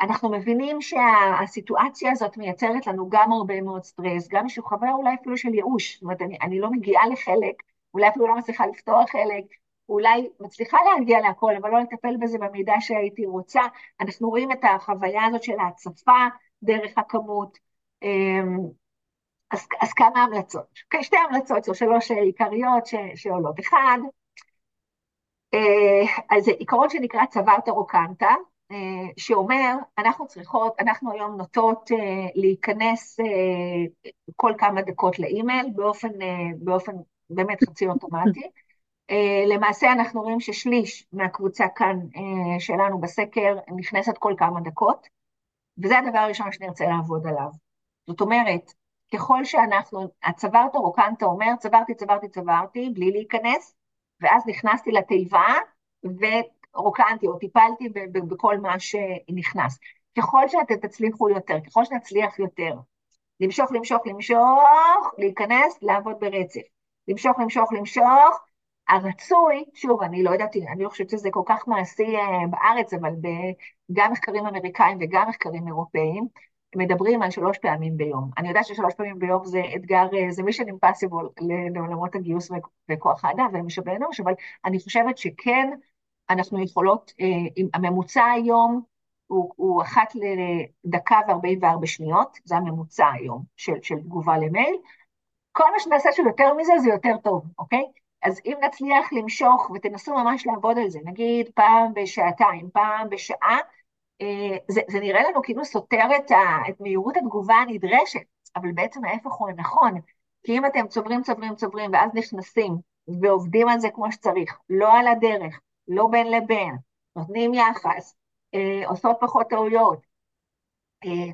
אנחנו מבינים שהסיטואציה הזאת מייצרת לנו גם הרבה מאוד סטרס, גם איזשהו חוויה אולי אפילו של ייאוש, זאת אומרת, אני, אני לא מגיעה לחלק, אולי אפילו לא מצליחה לפתוח חלק, אולי מצליחה להגיע להכל, אבל לא לטפל בזה במידה שהייתי רוצה. אנחנו רואים את החוויה הזאת של ההצפה דרך הכמות. אז, אז כמה המלצות? Okay, שתי המלצות, או שלוש עיקריות ש, שעולות. אחד, אז זה עיקרון שנקרא צווארתא רוקנטה, שאומר, אנחנו צריכות, אנחנו היום נוטות להיכנס כל כמה דקות לאימייל באופן, באופן באמת חצי אוטומטי. למעשה אנחנו רואים ששליש מהקבוצה כאן שלנו בסקר נכנסת כל כמה דקות, וזה הדבר הראשון שנרצה לעבוד עליו. זאת אומרת, ככל שאנחנו, הצווארתא רוקנטה אומר, צברתי, צברתי, צברתי, בלי להיכנס, ואז נכנסתי לתיבה ורוקנתי או טיפלתי בכל מה שנכנס. ככל שאתם תצליחו יותר, ככל שנצליח יותר, למשוך, למשוך, למשוך, להיכנס, לעבוד ברצף. למשוך, למשוך, למשוך, הרצוי, שוב, אני לא יודעת, אני לא חושבת שזה כל כך מעשי בארץ, אבל גם מחקרים אמריקאים וגם מחקרים אירופאיים, מדברים על שלוש פעמים ביום. אני יודעת ששלוש פעמים ביום זה אתגר, זה mission impossible לעולמות הגיוס וכוח האדם ומשאבי אנוש, אבל אני חושבת שכן, אנחנו יכולות, הממוצע היום הוא, הוא אחת לדקה וארבעים וארבע שניות, זה הממוצע היום של, של תגובה למייל. כל מה שנעשה של יותר מזה זה יותר טוב, אוקיי? אז אם נצליח למשוך ותנסו ממש לעבוד על זה, נגיד פעם בשעתיים, פעם בשעה, זה, זה נראה לנו כאילו סותר את, ה, את מהירות התגובה הנדרשת, אבל בעצם ההפך הוא הנכון, כי אם אתם צוברים, צוברים, צוברים, ואז נכנסים ועובדים על זה כמו שצריך, לא על הדרך, לא בין לבין, נותנים יחס, עושות פחות טעויות,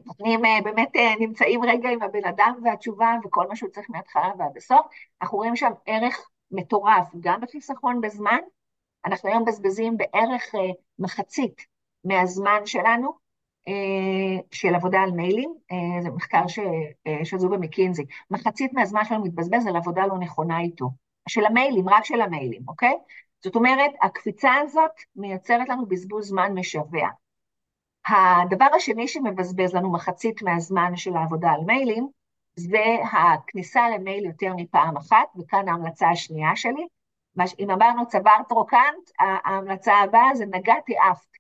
נותנים, באמת נמצאים רגע עם הבן אדם והתשובה וכל מה שהוא צריך מההתחלה ועד הסוף, אנחנו רואים שם ערך מטורף, גם בחיסכון בזמן, אנחנו היום מבזבזים בערך מחצית מהזמן שלנו, של עבודה על מיילים, זה מחקר שעשו במקינזי, מחצית מהזמן שלנו מתבזבז על עבודה לא נכונה איתו, של המיילים, רק של המיילים, אוקיי? זאת אומרת, הקפיצה הזאת מייצרת לנו בזבוז זמן משווע. הדבר השני שמבזבז לנו מחצית מהזמן של העבודה על מיילים, זה הכניסה למייל יותר מפעם אחת, וכאן ההמלצה השנייה שלי. אם אמרנו צווארת רוקנט, ההמלצה הבאה זה נגעתי עפת.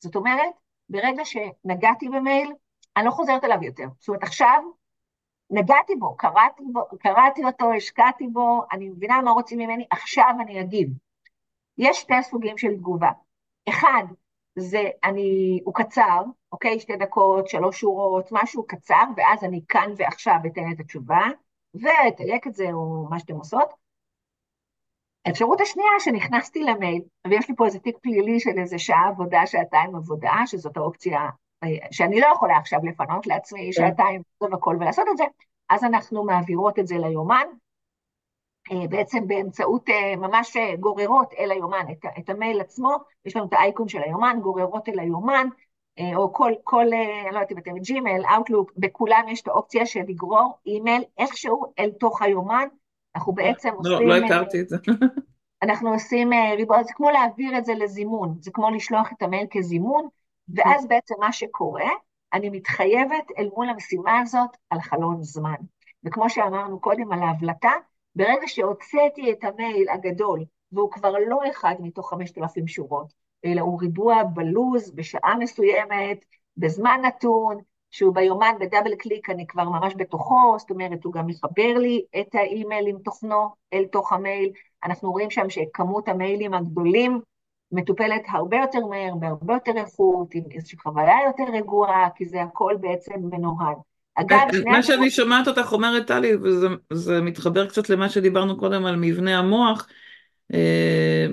זאת אומרת, ברגע שנגעתי במייל, אני לא חוזרת אליו יותר. זאת אומרת, עכשיו נגעתי בו, קראתי, בו, קראתי אותו, השקעתי בו, אני מבינה מה רוצים ממני, עכשיו אני אגיב. יש שתי סוגים של תגובה. אחד, זה אני, הוא קצר, אוקיי? שתי דקות, שלוש שורות, משהו קצר, ואז אני כאן ועכשיו אתן את התשובה, ואתייק את זה, או מה שאתם עושות. האפשרות השנייה, שנכנסתי למייל, ויש לי פה איזה תיק פלילי של איזה שעה עבודה, שעתיים עבודה, שזאת האופציה שאני לא יכולה עכשיו לפנות לעצמי שעתיים הכל ולעשות את זה, אז אנחנו מעבירות את זה ליומן, בעצם באמצעות ממש גוררות אל היומן, את, את המייל עצמו, יש לנו את האייקון של היומן, גוררות אל היומן, או כל, כל, אני לא יודעת אם אתם Gmail, Outlook, בכולם יש את האופציה של לגרור אימייל איכשהו אל תוך היומן, אנחנו בעצם לא, עושים... לא הכרתי את זה. אנחנו עושים ריבוע, זה כמו להעביר את זה לזימון, זה כמו לשלוח את המייל כזימון, ואז בעצם מה שקורה, אני מתחייבת אל מול המשימה הזאת על חלון זמן. וכמו שאמרנו קודם על ההבלטה, ברגע שהוצאתי את המייל הגדול, והוא כבר לא אחד מתוך 5,000 שורות, אלא הוא ריבוע בלו"ז, בשעה מסוימת, בזמן נתון, שהוא ביומן ב double click אני כבר ממש בתוכו, זאת אומרת, הוא גם מחבר לי את האימייל עם תוכנו אל תוך המייל. אנחנו רואים שם שכמות המיילים הגדולים מטופלת הרבה יותר מהר, בהרבה יותר איכות, עם איזושהי חוויה יותר רגועה, כי זה הכל בעצם מנוהל. אגב, אה. מה שאני שומעת אותך אומרת, טלי, וזה מתחבר קצת למה שדיברנו קודם על מבנה המוח, אה,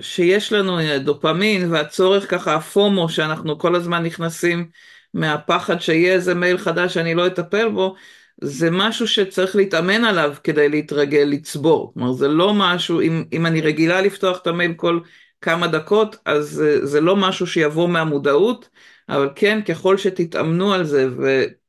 שיש לנו דופמין והצורך ככה, הפומו, שאנחנו כל הזמן נכנסים מהפחד שיהיה איזה מייל חדש שאני לא אטפל בו, זה משהו שצריך להתאמן עליו כדי להתרגל לצבור. כלומר, זה לא משהו, אם, אם אני רגילה לפתוח את המייל כל כמה דקות, אז זה, זה לא משהו שיבוא מהמודעות, אבל כן, ככל שתתאמנו על זה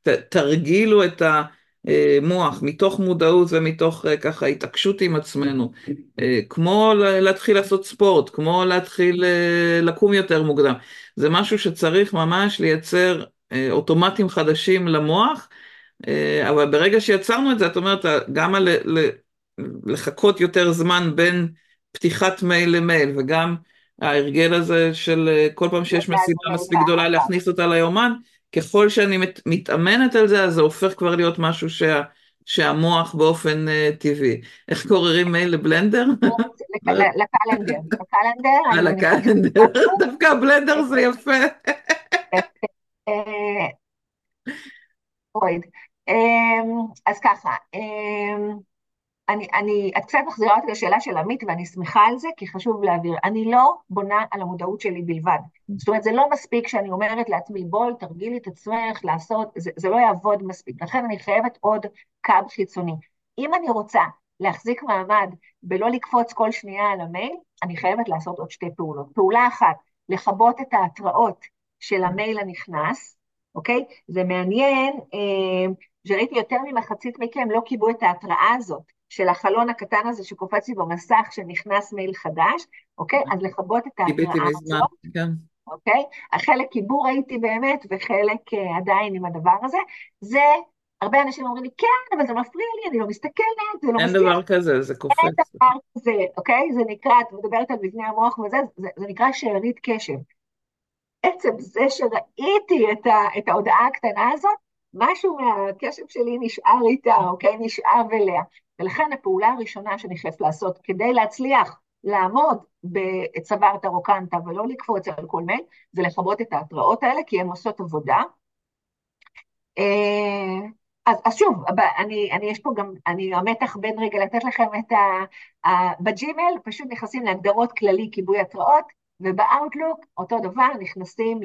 ותרגילו את המוח מתוך מודעות ומתוך אה, ככה התעקשות עם עצמנו, אה, כמו להתחיל לעשות ספורט, כמו להתחיל אה, לקום יותר מוקדם, זה משהו שצריך ממש לייצר אוטומטים חדשים למוח, אבל ברגע שיצרנו את זה, את אומרת, גם על לחכות יותר זמן בין פתיחת מייל למייל, וגם ההרגל הזה של אה, כל פעם שיש מסיבה מספיק גדולה להכניס אותה ליומן, ככל שאני מת, מתאמנת על זה, אז זה הופך כבר להיות משהו שה, שהמוח באופן uh, טבעי. איך קוררים מייל לבלנדר? לקלנדר. לקלנדר. דווקא הבלנדר זה יפה. אה, אמ, אז ככה, אמ, אני, אני, את קצת מחזירה אותי לשאלה של עמית ואני שמחה על זה, כי חשוב להעביר. אני לא בונה על המודעות שלי בלבד. זאת אומרת, זה לא מספיק שאני אומרת לעצמי, בואי, תרגילי את עצמך לעשות, זה, זה לא יעבוד מספיק. לכן אני חייבת עוד קו חיצוני. אם אני רוצה להחזיק מעמד בלא לקפוץ כל שנייה על המייל, אני חייבת לעשות עוד שתי פעולות. פעולה אחת, לכבות את ההתראות של המייל הנכנס, אוקיי? זה מעניין, אה, שראיתי יותר ממחצית מכם לא קיבלו את ההתראה הזאת. של החלון הקטן הזה שקופץ לי במסך שנכנס מייל חדש, אוקיי? אז לכבות את ההתראה הזאת. כן. אוקיי? החלק עיבור הייתי באמת, וחלק uh, עדיין עם הדבר הזה. זה, הרבה אנשים אומרים לי, כן, אבל זה מפריע לי, אני לא מסתכלת, זה לא אין דבר כזה, זה קופץ. אין דבר כזה, אוקיי? זה נקרא, את מדברת על מבנה המוח וזה, זה, זה נקרא שארית קשב. עצם זה שראיתי את, ה, את ההודעה הקטנה הזאת, משהו מהקשב שלי נשאר איתה, אוקיי? נשאר אליה. ולכן הפעולה הראשונה שאני חייבת לעשות כדי להצליח לעמוד בצווארת הרוקנטה ולא לקפוץ על כל מייל, זה לכבות את ההתראות האלה, כי הן עושות עבודה. אה, אז, אז שוב, אני, אני יש פה גם, אני המתח בין רגע לתת לכם את ה... בג'ימל פשוט נכנסים להגדרות כללי כיבוי התראות, ובאוטלוק אותו דבר, נכנסים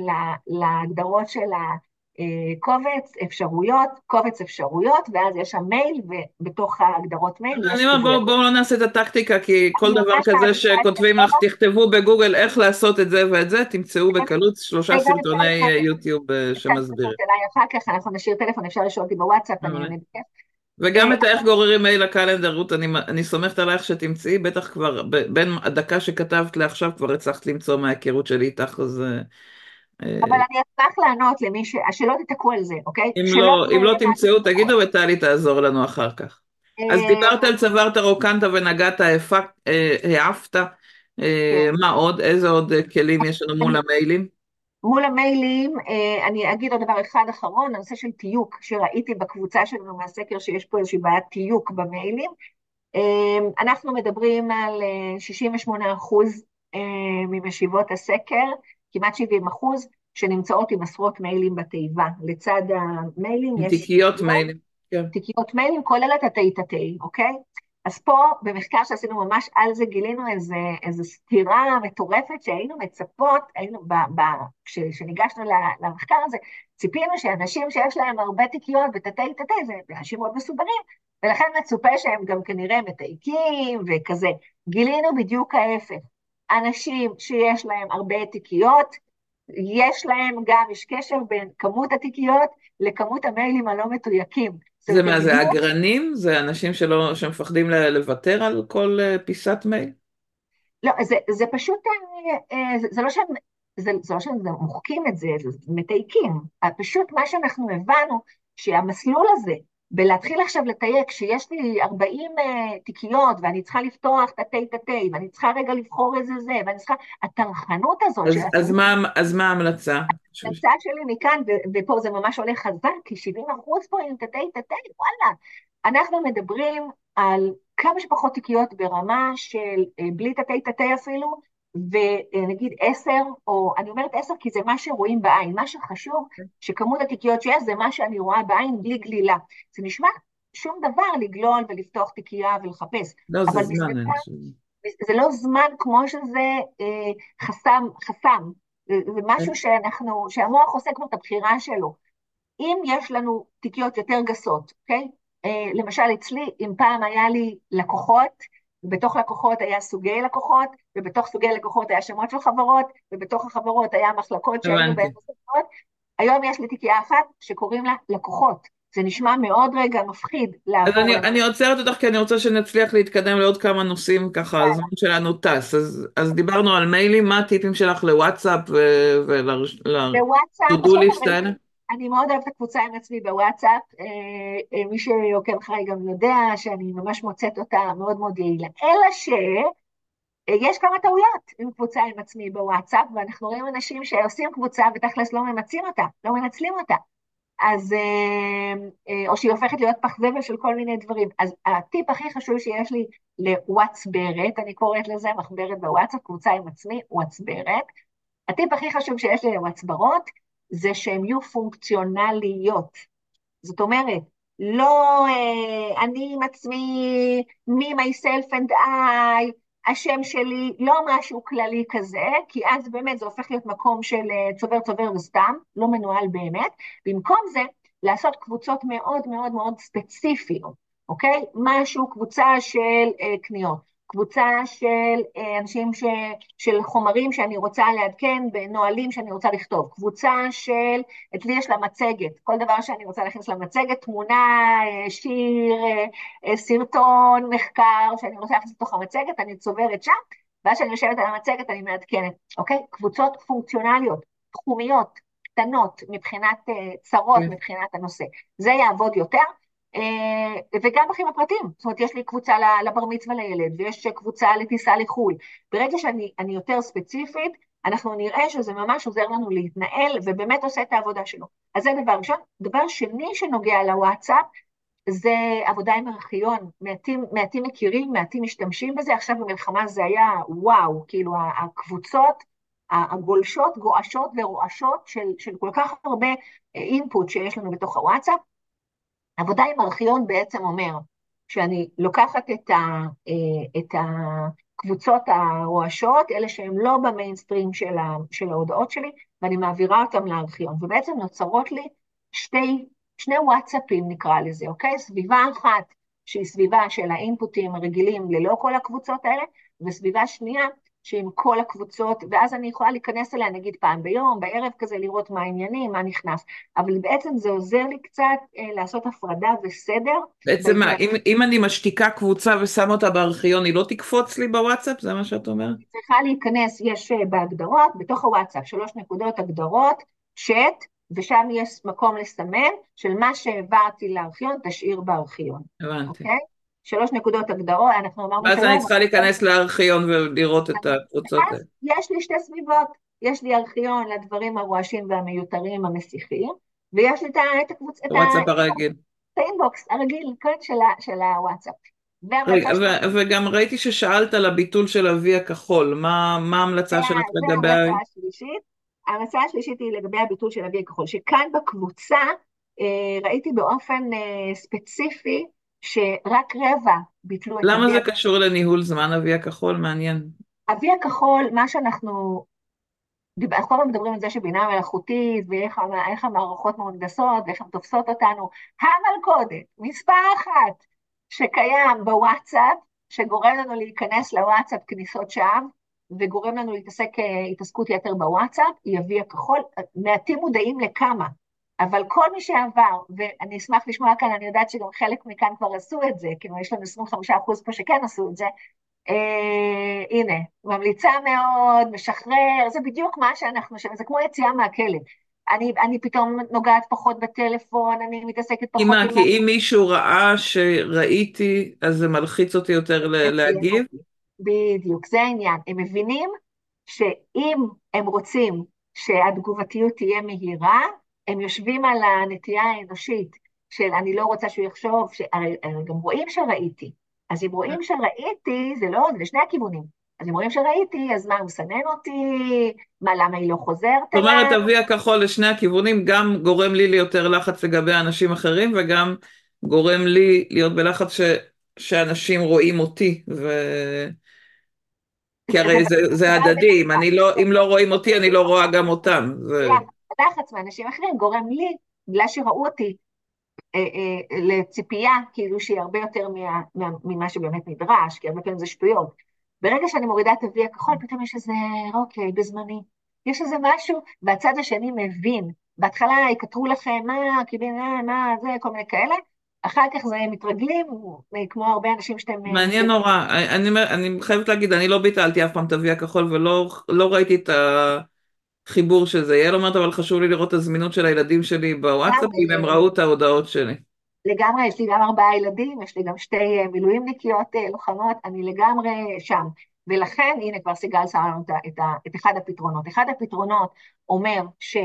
להגדרות של ה... אה, אפשרויות, קובץ אפשרויות, ואז יש שם מייל, ובתוך ההגדרות מייל יש... אני אומרת, בואו לא נעשה את הטקטיקה, כי כל דבר כזה שכותבים לך, תכתבו בגוגל איך לעשות את זה ואת זה, תמצאו כן. בקלות שלושה סרטוני יוטיוב אה, שמסבירים. אחר כך אנחנו נשאיר טלפון, אפשר לשאול אותי בוואטסאפ, אני בכיף. וגם את האיך גוררים מייל לקלנדר, רות, אני, אני סומכת עלייך שתמצאי, בטח כבר בין הדקה שכתבת לעכשיו כבר הצלחת למצוא מההיכרות שלי איתך, אז אבל אני אשמח לענות למי ש... שלא תתקעו על זה, אוקיי? אם לא, אם לא תמצאו, תגידו וטלי תעזור לנו אחר כך. אז אה, דיברת על צווארת הרוקנטה ונגעת, אה, העפת, אה, כן. מה עוד? איזה עוד כלים יש לנו מול המיילים? מול המיילים, אני אגיד עוד דבר אחד אחרון, הנושא של תיוק, שראיתי בקבוצה שלנו מהסקר שיש פה איזושהי בעיית תיוק במיילים. אנחנו מדברים על 68 אחוז ממשיבות הסקר, כמעט 70 אחוז, שנמצאות עם עשרות מיילים בתיבה. לצד המיילים יש... תיקיות מיילים. כן. תיקיות מיילים, כוללת התאי-תתי, אוקיי? אז פה, במחקר שעשינו ממש על זה, גילינו איזה, איזו סתירה מטורפת שהיינו מצפות, היינו, ב, ב, כש, כשניגשנו למחקר הזה, ציפינו שאנשים שיש להם הרבה תיקיות ותתי-תתי, זה אנשים מאוד מסוברים, ולכן מצופה שהם גם כנראה מתייקים וכזה. גילינו בדיוק ההפך. אנשים שיש להם הרבה תיקיות, יש להם גם, יש קשר בין כמות התיקיות לכמות המיילים הלא מתויקים. זה מה, זה אגרנים? זה אנשים שלא, שמפחדים לוותר על כל אה, פיסת מייל? לא, זה, זה פשוט, אה, אה, זה, זה לא שהם, זה, זה לא שהם מוחקים את זה, זה מתייקים. פשוט מה שאנחנו הבנו, שהמסלול הזה, בלהתחיל עכשיו לתייק, שיש לי 40 uh, אה, תיקיות, ואני צריכה לפתוח תתי תתי, ואני צריכה רגע לבחור איזה זה, ואני צריכה... הטרחנות הזאת... אז, אז, מה, אז מה ההמלצה? ההמלצה שלי מכאן, ופה זה ממש עולה חזק, כי 70 אחוז פה עם תתי תתי, וואלה. אנחנו מדברים על כמה שפחות תיקיות ברמה של uh, בלי תתי תתי אפילו, ונגיד עשר, או אני אומרת עשר כי זה מה שרואים בעין, מה שחשוב שכמות התיקיות שיש זה מה שאני רואה בעין בלי גלילה. זה נשמע שום דבר לגלול ולפתוח תיקייה ולחפש. לא, זה זמן. זה לא זמן כמו שזה אה, חסם, חסם. זה, זה משהו כן. שאנחנו, שהמוח עושה כבר את הבחירה שלו. אם יש לנו תיקיות יותר גסות, אוקיי? אה, למשל אצלי, אם פעם היה לי לקוחות, בתוך לקוחות היה סוגי לקוחות, ובתוך סוגי לקוחות היה שמות של חברות, ובתוך החברות היה מחלקות שהיו בהן מסוכות, היום יש לי תיקייה אחת שקוראים לה לקוחות. זה נשמע מאוד רגע מפחיד לעבור. אז אני, אני עוצרת אותך כי אני רוצה שנצליח להתקדם לעוד כמה נושאים, ככה כן. הזמן שלנו טס. אז, אז דיברנו על מיילים, מה הטיפים שלך לוואטסאפ ולטודו ליסט האלה? אני מאוד אוהבת את הקבוצה עם עצמי בוואטסאפ, אה, אה, מי שעוקב אחריי גם יודע שאני ממש מוצאת אותה מאוד מאוד יעילה. אלא שיש כמה טעויות עם קבוצה עם עצמי בוואטסאפ, ואנחנו רואים אנשים שעושים קבוצה ותכלס לא ממצים אותה, לא מנצלים אותה. אז, אה, או שהיא הופכת להיות פח זבל של כל מיני דברים. אז הטיפ הכי חשוב שיש לי לוואטסברת, אני קוראת לזה מחברת בוואטסאפ, קבוצה עם עצמי, וואטסברת. הטיפ הכי חשוב שיש לי לוואטסברות, זה שהן יהיו פונקציונליות. זאת אומרת, לא אה, אני עם עצמי, me, myself and I, השם שלי, לא משהו כללי כזה, כי אז באמת זה הופך להיות מקום של אה, צובר צובר וסתם, לא מנוהל באמת. במקום זה, לעשות קבוצות מאוד מאוד מאוד ספציפיות, אוקיי? משהו, קבוצה של אה, קניות. קבוצה של אה, אנשים ש, של חומרים שאני רוצה לעדכן בנהלים שאני רוצה לכתוב, קבוצה של, אצלי יש לה מצגת, כל דבר שאני רוצה להכניס למצגת, תמונה, אה, שיר, אה, סרטון, מחקר, שאני רוצה להכניס לתוך המצגת, אני צוברת שם, ואז כשאני יושבת על המצגת אני מעדכנת, אוקיי? קבוצות פונקציונליות, תחומיות, קטנות, מבחינת צרות, כן. מבחינת הנושא. זה יעבוד יותר. אה, וגם בחיים הפרטיים, זאת אומרת, יש לי קבוצה לבר מצווה לילד, ויש קבוצה לטיסה לחו"ל. ברגע שאני יותר ספציפית, אנחנו נראה שזה ממש עוזר לנו להתנהל, ובאמת עושה את העבודה שלו. אז זה דבר ראשון. דבר שני שנוגע לוואטסאפ, זה עבודה עם ארכיון. מעטים, מעטים מכירים, מעטים משתמשים בזה, עכשיו במלחמה זה היה וואו, כאילו הקבוצות הגולשות, גועשות ורועשות של, של כל כך הרבה אינפוט שיש לנו בתוך הוואטסאפ, עבודה עם ארכיון בעצם אומר שאני לוקחת את, ה, אה, את הקבוצות הרועשות, אלה שהן לא במיינסטרים של, ה, של ההודעות שלי, ואני מעבירה אותן לארכיון, ובעצם נוצרות לי שתי, שני וואטסאפים נקרא לזה, אוקיי? סביבה אחת שהיא סביבה של האינפוטים הרגילים ללא כל הקבוצות האלה, וסביבה שנייה שעם כל הקבוצות, ואז אני יכולה להיכנס אליה נגיד פעם ביום, בערב כזה, לראות מה העניינים, מה נכנס. אבל בעצם זה עוזר לי קצת אה, לעשות הפרדה וסדר. בעצם מה, אם, אם אני משתיקה קבוצה ושמה אותה בארכיון, היא לא תקפוץ לי בוואטסאפ? זה מה שאת אומרת? צריכה להיכנס, יש אה, בהגדרות, בתוך הוואטסאפ, שלוש נקודות הגדרות, צ'אט, ושם יש מקום לסמן של מה שהעברתי לארכיון, תשאיר בארכיון. הבנתי. אוקיי? שלוש נקודות הגדרות, אנחנו אמרנו... ואז אני צריכה להיכנס לארכיון ולראות את הקבוצות האלה. יש לי שתי סביבות, יש לי ארכיון לדברים הרועשים והמיותרים המסיחים, ויש לי את הקבוצה... הוואטסאפ הרגיל. את האינבוקס הרגיל, כן, של הוואטסאפ. וגם ראיתי ששאלת על הביטול של ה-V הכחול, מה ההמלצה שלך לגבי... ההמלצה השלישית היא לגבי הביטול של ה-V הכחול, שכאן בקבוצה אה, ראיתי באופן אה, ספציפי שרק רבע ביטלו את... למה זה קשור לניהול זמן אבי הכחול? מעניין. אבי הכחול, מה שאנחנו... אנחנו כל הזמן מדברים על זה שבינה מלאכותית, ואיך המערכות מהונדסות, ואיך הן תופסות אותנו. המלכודת, מספר אחת, שקיים בוואטסאפ, שגורם לנו להיכנס לוואטסאפ כניסות שווא, וגורם לנו להתעסק אה, התעסקות יתר בוואטסאפ, היא אבי הכחול. מעטים מודעים לכמה. אבל כל מי שעבר, ואני אשמח לשמוע כאן, אני יודעת שגם חלק מכאן כבר עשו את זה, כאילו יש לנו 25 אחוז פה שכן עשו את זה, אה, הנה, ממליצה מאוד, משחרר, זה בדיוק מה שאנחנו שם, זה כמו יציאה מהכלא. אני, אני פתאום נוגעת פחות בטלפון, אני מתעסקת פחות... מה, כי אם מישהו ראה שראיתי, אז זה מלחיץ אותי יותר להגיב? בדיוק, זה העניין. הם מבינים שאם הם רוצים שהתגובתיות תהיה מהירה, הם יושבים על הנטייה האנושית של אני לא רוצה שהוא יחשוב, שהרי גם רואים שראיתי. אז אם רואים שראיתי, זה לא, זה לשני הכיוונים. אז אם רואים שראיתי, אז מה, הוא מסנן אותי? מה, למה היא לא חוזרת זאת אומרת, אבי הכחול לשני הכיוונים גם גורם לי ליותר לחץ לגבי אנשים אחרים, וגם גורם לי להיות בלחץ ש... שאנשים רואים אותי, ו... כי הרי זה, זה הדדי, אם, לא, אם לא רואים אותי, אני לא רואה גם אותם. זה... לחץ מאנשים אחרים גורם לי, בגלל שראו אותי, אה, אה, לציפייה, כאילו שהיא הרבה יותר מה, מה, ממה שבאמת נדרש, כי הרבה פעמים זה שטויות. ברגע שאני מורידה את אבי הכחול, פתאום יש איזה, אוקיי, בזמני. יש איזה משהו, והצד השני מבין. בהתחלה יקטרו לכם, מה, כאילו, מה, זה, כל מיני כאלה, אחר כך זה מתרגלים, כמו הרבה אנשים שאתם... אה, מעניין נורא, אני, אני חייבת להגיד, אני לא ביטלתי אף פעם את אבי הכחול ולא לא ראיתי את החיבור של זה. יעל אומרת, אבל חשוב לי לראות את הזמינות של הילדים שלי בוואטסאפ, אם הם ראו את ההודעות שלי. לגמרי, יש לי גם ארבעה ילדים, יש לי גם שתי אה, מילואימניקיות אה, לוחמות, אני לגמרי שם. ולכן, הנה כבר סיגל שמה לנו את, את, את אחד הפתרונות. אחד הפתרונות אומר ש...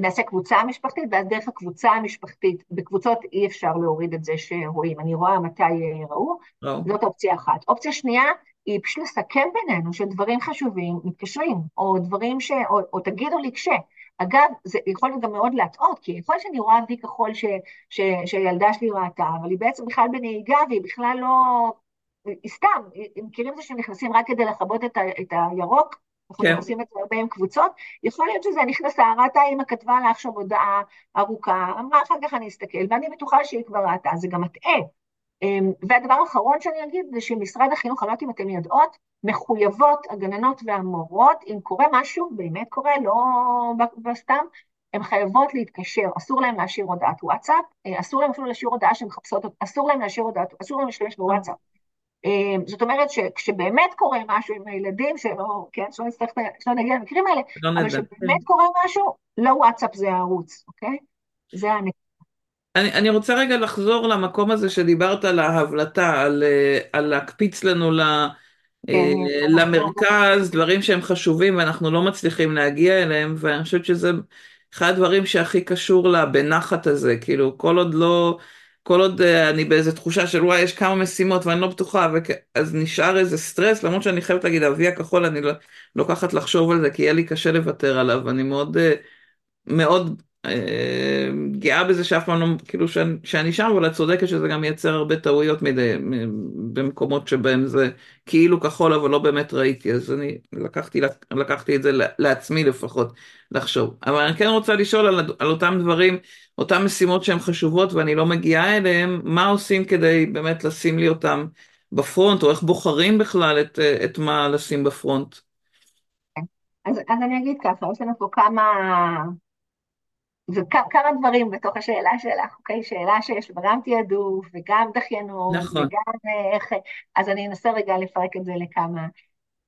נעשה קבוצה משפחתית, ואז דרך הקבוצה המשפחתית, בקבוצות אי אפשר להוריד את זה שרואים, אני רואה מתי ראו, oh. זאת אופציה אחת. אופציה שנייה היא פשוט לסכם בינינו שדברים חשובים מתקשרים, או דברים ש... או, או תגידו לי כש. אגב, זה יכול להיות גם מאוד להטעות, כי יכול להיות שאני רואה וי כחול ש, ש, שהילדה שלי ראתה, אבל היא בעצם בכלל בנהיגה והיא בכלל לא... היא סתם, הם מכירים את זה שהם נכנסים רק כדי לכבות את, ה, את הירוק, אנחנו כן. עושים את זה הרבה עם קבוצות, יכול להיות שזה נכנס הערת האמא כתבה לה עכשיו הודעה ארוכה, אמרה אחר כך אני אסתכל, ואני בטוחה שהיא כבר ראתה, זה גם מטעה. אמ, והדבר האחרון שאני אגיד זה שמשרד החינוך, אני לא יודעת אם אתן יודעות, מחויבות הגננות והמורות, אם קורה משהו, באמת קורה, לא בסתם, הן חייבות להתקשר, אסור להן להשאיר הודעת וואטסאפ, אה, אסור להן אפילו להשאיר הודעה שהן מחפשות, אסור להן להשאיר הודעת, אסור להן להשתמש בוואטסאפ. אמ, זאת אומרת שכשבאמת קורה משהו עם הילדים, שלא, כן, שלא נצטרך, שלא נגיע למקרים האלה, לא אבל כשבאמת קורה משהו, לא וואטסאפ זה הערוץ, אוקיי? זה הנקודה. אני, אני רוצה רגע לחזור למקום הזה שדיברת על ההבלטה, על, אה, על להקפיץ לנו ל, כן, אה, למרכז, דברים שהם חשובים ואנחנו לא מצליחים להגיע אליהם, ואני חושבת שזה אחד הדברים שהכי קשור לבנחת הזה, כאילו כל עוד לא... כל עוד uh, אני באיזה תחושה של וואי, יש כמה משימות ואני לא בטוחה, וכ... אז נשאר איזה סטרס, למרות שאני חייבת להגיד, אבי הכחול, אני לא... לוקחת לחשוב על זה, כי יהיה לי קשה לוותר עליו, אני מאוד, מאוד אה, גאה בזה שאף פעם לא, כאילו שאני, שאני שם, אבל את צודקת שזה גם מייצר הרבה טעויות מדי, במקומות שבהם זה כאילו כחול, אבל לא באמת ראיתי, אז אני לקחתי, לקחתי את זה לעצמי לפחות לחשוב. אבל אני כן רוצה לשאול על, על אותם דברים, אותם משימות שהן חשובות ואני לא מגיעה אליהן, מה עושים כדי באמת לשים לי אותם בפרונט, או איך בוחרים בכלל את, את מה לשים בפרונט? אז, אז אני אגיד ככה, יש לנו פה כמה... וכמה דברים בתוך השאלה שלך, אוקיי? שאלה שיש בה גם תעדוף וגם דחיינות, נכון. וגם אה, איך... אז אני אנסה רגע לפרק את זה לכמה.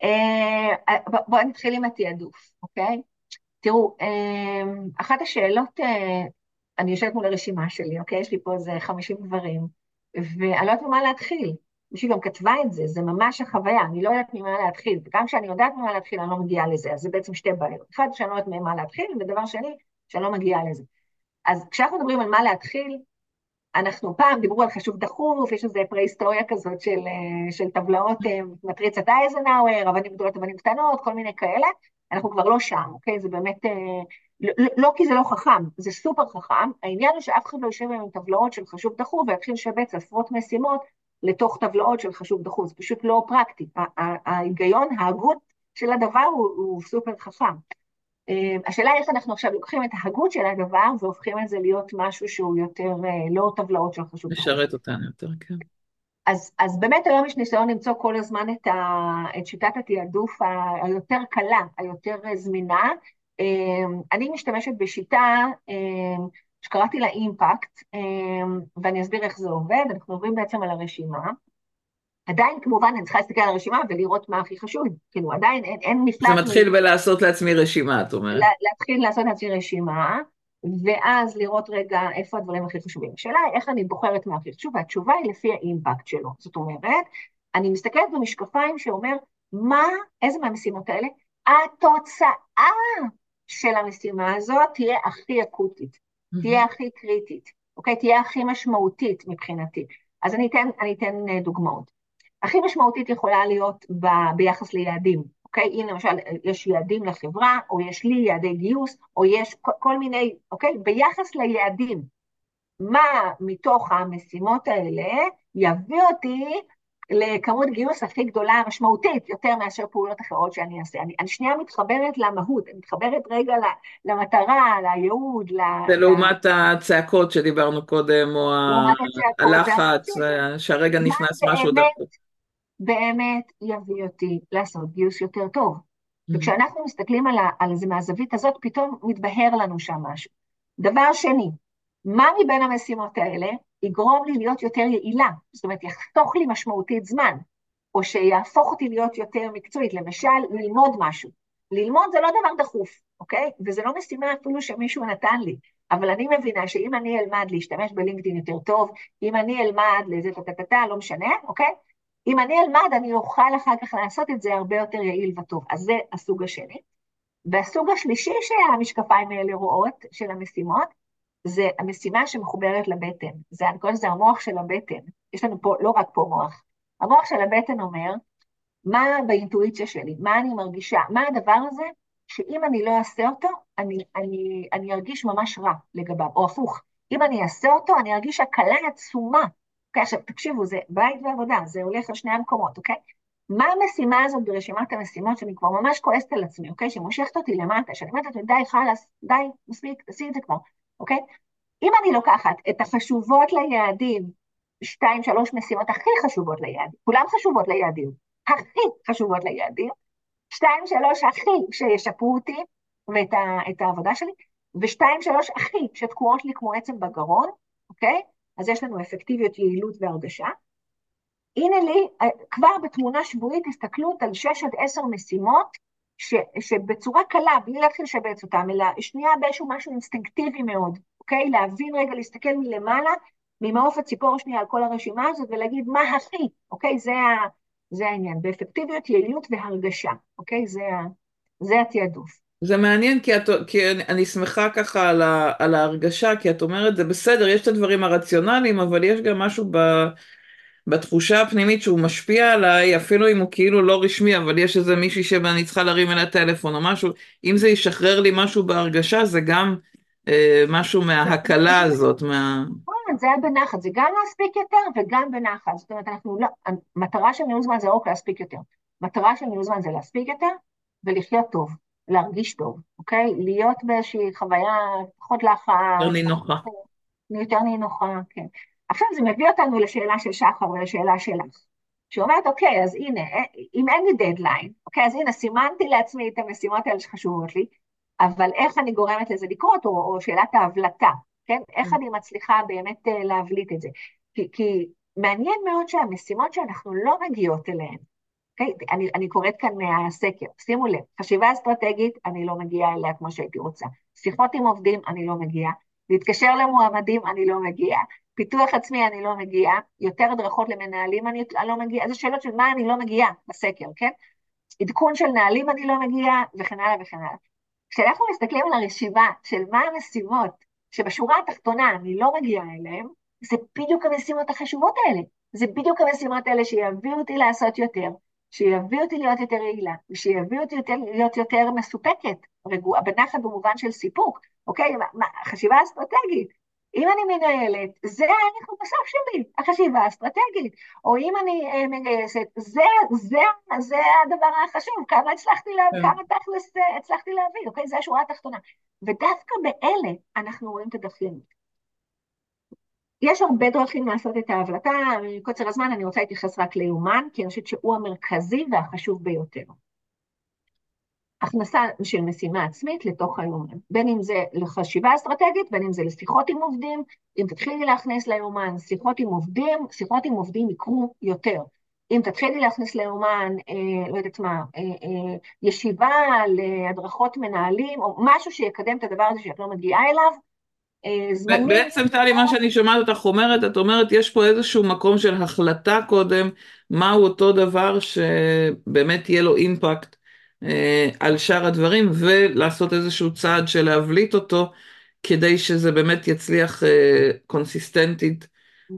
אה, בואו נתחיל עם התעדוף, אוקיי? תראו, אה, אחת השאלות, אני יושבת מול הרשימה שלי, אוקיי? יש לי פה איזה 50 דברים, ואני לא יודעת ממה להתחיל. מישהי גם כתבה את זה, זה ממש החוויה, אני לא יודעת ממה להתחיל, וגם כשאני יודעת ממה להתחיל, אני לא מגיעה לזה, אז זה בעצם שתי בעיות. אחד, שאני לא יודעת ממה להתחיל, ודבר שני, שאני לא מגיעה לזה. אז כשאנחנו מדברים על מה להתחיל, אנחנו פעם דיברו על חשוב דחוף, יש איזו פרה-היסטוריה כזאת של, אה, של טבלאות אה, מטריצת אייזנאוור, אבנים גדולות, אבנים קטנות, כל מיני כאלה, אנחנו כבר לא שם, אוקיי? זה באמת, אה, לא, לא, לא כי זה לא חכם, זה סופר חכם, העניין הוא שאף אחד לא יושב עם טבלאות של חשוב דחוף ויתחיל לשבץ עשרות משימות לתוך טבלאות של חשוב דחוף, זה פשוט לא פרקטי. ההיגיון, ההגות של הדבר הוא, הוא סופר חכם. אה, השאלה איך אנחנו עכשיו לוקחים את ההגות של הדבר והופכים את זה להיות משהו שהוא יותר אה, לא טבלאות של חשוב. משרת אותנו יותר, כן. אז, אז באמת היום יש ניסיון למצוא כל הזמן את, ה, את שיטת התעדוף היותר קלה, היותר זמינה. אה, אני משתמשת בשיטה שקראתי לה אימפקט, ואני אסביר איך זה עובד. אנחנו עוברים בעצם על הרשימה. עדיין כמובן אני צריכה להסתכל על הרשימה ולראות מה הכי חשוב, כאילו עדיין אין, אין מפלט. זה מתחיל בלעשות לעצמי רשימה, את אומרת. להתחיל לעשות לעצמי רשימה, ואז לראות רגע איפה הדברים הכי חשובים. השאלה היא איך אני בוחרת מה הכי חשוב, והתשובה היא לפי האימפקט שלו. זאת אומרת, אני מסתכלת במשקפיים שאומר, מה, איזה מהמשימות האלה? התוצאה של המשימה הזאת תהיה הכי אקוטית, mm-hmm. תהיה הכי קריטית, אוקיי? תהיה הכי משמעותית מבחינתי. אז אני אתן, אני אתן אה, דוגמאות. הכי משמעותית יכולה להיות ב, ביחס ליעדים, אוקיי? הנה למשל, יש יעדים לחברה, או יש לי יעדי גיוס, או יש כל, כל מיני, אוקיי? ביחס ליעדים, מה מתוך המשימות האלה יביא אותי לכמות גיוס הכי גדולה, משמעותית, יותר מאשר פעולות אחרות שאני אעשה. אני, אני שנייה מתחברת למהות, אני מתחברת רגע למטרה, לייעוד, ל... זה לעומת הצעקות שדיברנו קודם, או הלחץ, שהרגע נכנס משהו דחוף. באמת יביא אותי לעשות גיוס יותר טוב. וכשאנחנו מסתכלים על, על זה מהזווית הזאת, פתאום מתבהר לנו שם משהו. דבר שני, מה מבין המשימות האלה יגרום לי להיות יותר יעילה, זאת אומרת, יחתוך לי משמעותית זמן, או שיהפוך אותי להיות יותר מקצועית, למשל, ללמוד משהו. ללמוד זה לא דבר דחוף, אוקיי? וזה לא משימה אפילו שמישהו נתן לי, אבל אני מבינה שאם אני אלמד להשתמש בלינקדאין יותר טוב, אם אני אלמד לזה טה-טה-טה, לא משנה, אוקיי? אם אני אלמד, אני אוכל אחר כך לעשות את זה הרבה יותר יעיל וטוב. אז זה הסוג השני. והסוג השלישי שהמשקפיים האלה רואות, של המשימות, זה המשימה שמחוברת לבטן. זה, אני קוראת לזה המוח של הבטן. יש לנו פה, לא רק פה מוח. המוח של הבטן אומר, מה באינטואיציה שלי, מה אני מרגישה, מה הדבר הזה, שאם אני לא אעשה אותו, אני, אני, אני ארגיש ממש רע לגביו, או הפוך. אם אני אעשה אותו, אני ארגיש הקלה עצומה. אוקיי, עכשיו תקשיבו, זה בית ועבודה, זה הולך לשני המקומות, אוקיי? מה המשימה הזאת ברשימת המשימות שאני כבר ממש כועסת על עצמי, אוקיי? שמושכת אותי למטה, שאני אומרת לעצמי, די, חלאס, די, מספיק, תעשי את זה כבר. אוקיי? אם אני לוקחת את החשובות ליעדים, שתיים, שלוש משימות הכי חשובות ליעדים, כולן חשובות ליעדים, הכי חשובות ליעדים, שתיים, שלוש הכי שישפרו אותי ואת ה, העבודה שלי, ושתיים, שלוש הכי שתקועות לי כמו עצם בגרון, אוקיי? אז יש לנו אפקטיביות, יעילות והרגשה. הנה לי, אה, כבר בתמונה שבועית הסתכלות על שש עד עשר משימות ש, שבצורה קלה, בלי להתחיל לשבץ אותם, אלא שנייה באיזשהו משהו אינסטינקטיבי מאוד, אוקיי? להבין רגע, להסתכל מלמעלה, ממעוף הציפור שנייה על כל הרשימה הזאת, ולהגיד מה הכי, אוקיי? זה, ה, זה העניין, באפקטיביות, יעילות והרגשה, אוקיי? זה, ה, זה התעדוף. זה מעניין כי, את, כי אני, אני שמחה ככה על, ה, על ההרגשה, כי את אומרת זה בסדר, יש את הדברים הרציונליים, אבל יש גם משהו ב... בתחושה הפנימית שהוא משפיע עליי, אפילו אם הוא כאילו לא רשמי, אבל יש איזה מישהי שאני צריכה להרים אליה טלפון או משהו, אם זה ישחרר לי משהו בהרגשה, זה גם אה, משהו מההקלה הזאת, מה... נכון, זה היה בנחת, זה גם להספיק יותר וגם בנחת. זאת אומרת, אנחנו לא, המטרה של ניהול זמן זה לא רק להספיק יותר. מטרה של ניהול זמן זה להספיק יותר ולחיות טוב, להרגיש טוב, אוקיי? להיות באיזושהי חוויה פחות לחץ. יותר נינוחה. יותר נינוחה, כן. עכשיו זה מביא אותנו לשאלה של שחר ולשאלה שלך, שאומרת, אוקיי, אז הנה, אם אין לי דדליין, אוקיי, אז הנה, סימנתי לעצמי את המשימות האלה שחשובות לי, אבל איך אני גורמת לזה לקרות, או, או שאלת ההבלטה, כן? איך אני מצליחה באמת אה, להבליט את זה? כי, כי מעניין מאוד שהמשימות שאנחנו לא מגיעות אליהן, אוקיי? אני, אני קוראת כאן מהסקר, שימו לב, חשיבה אסטרטגית, אני לא מגיעה אליה כמו שהייתי רוצה. שיחות עם עובדים, אני לא מגיעה. להתקשר למועמדים, אני לא מגיעה. פיתוח עצמי אני לא מגיעה, יותר הדרכות למנהלים אני לא מגיעה, איזה שאלות של מה אני לא מגיעה בסקר, כן? עדכון של נהלים אני לא מגיעה, וכן הלאה וכן הלאה. כשאנחנו מסתכלים על הרשימה של מה המשימות שבשורה התחתונה אני לא מגיעה אליהן, זה בדיוק המשימות החשובות האלה. זה בדיוק המשימות האלה שיביאו אותי לעשות יותר, שיביאו אותי להיות יותר יעילה, ושיביאו אותי יותר, להיות יותר מסופקת, רגועה, בנחת במובן של סיפוק, אוקיי? חשיבה אסטרטגית, אם אני מנהלת, זה הערך המוסף שלי, החשיבה האסטרטגית. או אם אני uh, מגייסת, זה, זה, זה הדבר החשוב, כמה הצלחתי להביא, כן. כמה תכלס uh, הצלחתי להביא, אוקיי? זה השורה התחתונה. ודווקא באלה אנחנו רואים את הדחיינות. יש הרבה דרכים לעשות את ההבלטה, מקוצר הזמן אני רוצה להתייחס רק ליומן, כי אני חושבת שהוא המרכזי והחשוב ביותר. הכנסה של משימה עצמית לתוך היומן, בין אם זה לחשיבה אסטרטגית, בין אם זה לשיחות עם עובדים, אם תתחילי להכניס ליומן שיחות עם עובדים, שיחות עם עובדים יקרו יותר. אם תתחילי להכניס ליומן, אה, לא יודעת מה, אה, אה, ישיבה להדרכות מנהלים, או משהו שיקדם את הדבר הזה שאת לא מגיעה אליו, זמנים... בעצם טלי, מה שאני שומעת אותך אומרת, את אומרת, יש פה איזשהו מקום של החלטה קודם, מהו אותו דבר שבאמת יהיה לו אימפקט אה, על שאר הדברים ולעשות איזשהו צעד של להבליט אותו כדי שזה באמת יצליח אה, קונסיסטנטית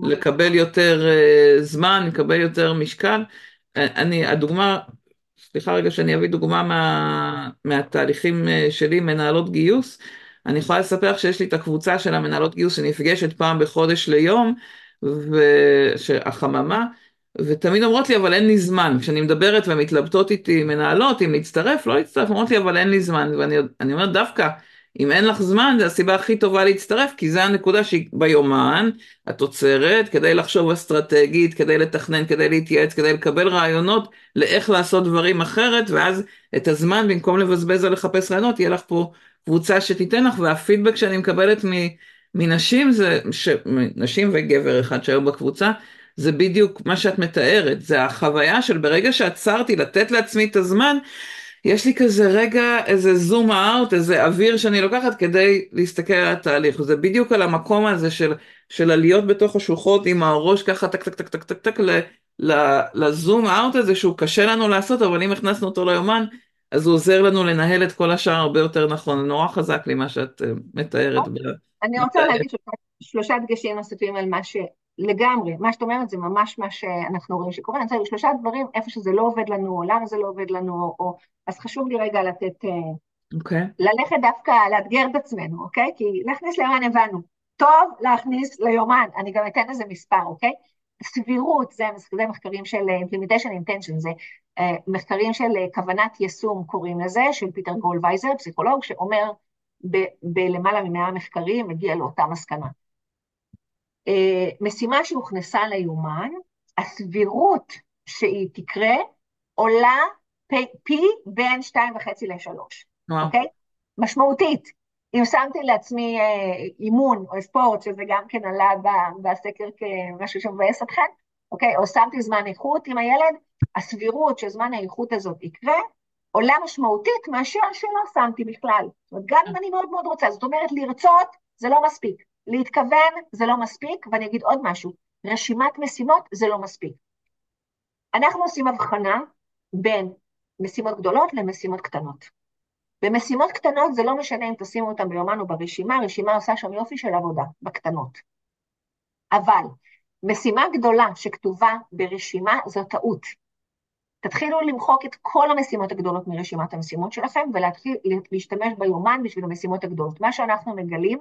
לקבל יותר uh, זמן, לקבל יותר משקל. אני, הדוגמה, סליחה רגע שאני אביא דוגמה מה, מהתהליכים שלי, מנהלות גיוס. אני יכולה לספר לך שיש לי את הקבוצה של המנהלות גיוס שנפגשת פעם בחודש ליום, והחממה, ותמיד אומרות לי, אבל אין לי זמן. כשאני מדברת ומתלבטות איתי מנהלות, אם להצטרף, לא להצטרף, אומרות לי, אבל אין לי זמן. ואני אומרת, דווקא, אם אין לך זמן, זו הסיבה הכי טובה להצטרף, כי זו הנקודה שהיא ביומן, את עוצרת, כדי לחשוב אסטרטגית, כדי לתכנן, כדי להתייעץ, כדי לקבל רעיונות לאיך לעשות דברים אחרת, ואז את הזמן, במקום לבזבז על לחפש רעיונות, יהיה לך פה קבוצה שתיתן לך, והפידבק שאני מקבלת מנשים, זה, ש, נשים וגבר אחד שהיו בקבוצה, זה בדיוק מה שאת מתארת, זה החוויה של ברגע שעצרתי לתת לעצמי את הזמן, יש לי כזה רגע, איזה זום אאוט, איזה אוויר שאני לוקחת כדי להסתכל על התהליך. זה בדיוק על המקום הזה של, של להיות בתוך השוחות עם הראש ככה טק טק טק טק טק טק ל zoom out הזה שהוא קשה לנו לעשות, אבל אם הכנסנו אותו ליומן, אז הוא עוזר לנו לנהל את כל השאר הרבה יותר נכון. נורא חזק לי מה שאת אה, מתארת. אני רוצה להגיד שלושה דגשים נוספים על מה ש... לגמרי, מה שאת אומרת זה ממש מה שאנחנו רואים שקורה, אני רוצה להגיד שלושה דברים, איפה שזה לא עובד לנו, או למה זה לא עובד לנו, או... אז חשוב לי רגע לתת... אה, אוקיי. Okay. ללכת דווקא, לאתגר את עצמנו, אוקיי? Okay? כי להכניס ליומן הבנו. טוב להכניס ליומן, אני גם אתן לזה מספר, אוקיי? סבירות, זה, זה מחקרים של implementation intention, זה uh, מחקרים של uh, כוונת יישום קוראים לזה, של פיטר גולוויצר, פסיכולוג, שאומר בלמעלה ממאה מחקרים, מגיע לאותה מסקנה. משימה שהוכנסה ליומן, הסבירות שהיא תקרה עולה פי, פי בין שתיים וחצי לשלוש, אוקיי? משמעותית. אם שמתי לעצמי אה, אימון או ספורט, שזה גם כן עלה בסקר כמשהו שמבאס אתכם, אוקיי? או שמתי זמן איכות עם הילד, הסבירות שזמן האיכות הזאת יקרה, עולה משמעותית מאשר שלא שמתי בכלל. זאת אומרת, גם אם אני מאוד מאוד רוצה, זאת אומרת, לרצות זה לא מספיק, להתכוון זה לא מספיק, ואני אגיד עוד משהו, רשימת משימות זה לא מספיק. אנחנו עושים הבחנה בין משימות גדולות למשימות קטנות. במשימות קטנות זה לא משנה אם תשימו אותן ביומן או ברשימה, הרשימה עושה שם יופי של עבודה, בקטנות. אבל משימה גדולה שכתובה ברשימה זו טעות. תתחילו למחוק את כל המשימות הגדולות מרשימת המשימות שלכם ולהתחיל להשתמש ביומן בשביל המשימות הגדולות. מה שאנחנו מגלים,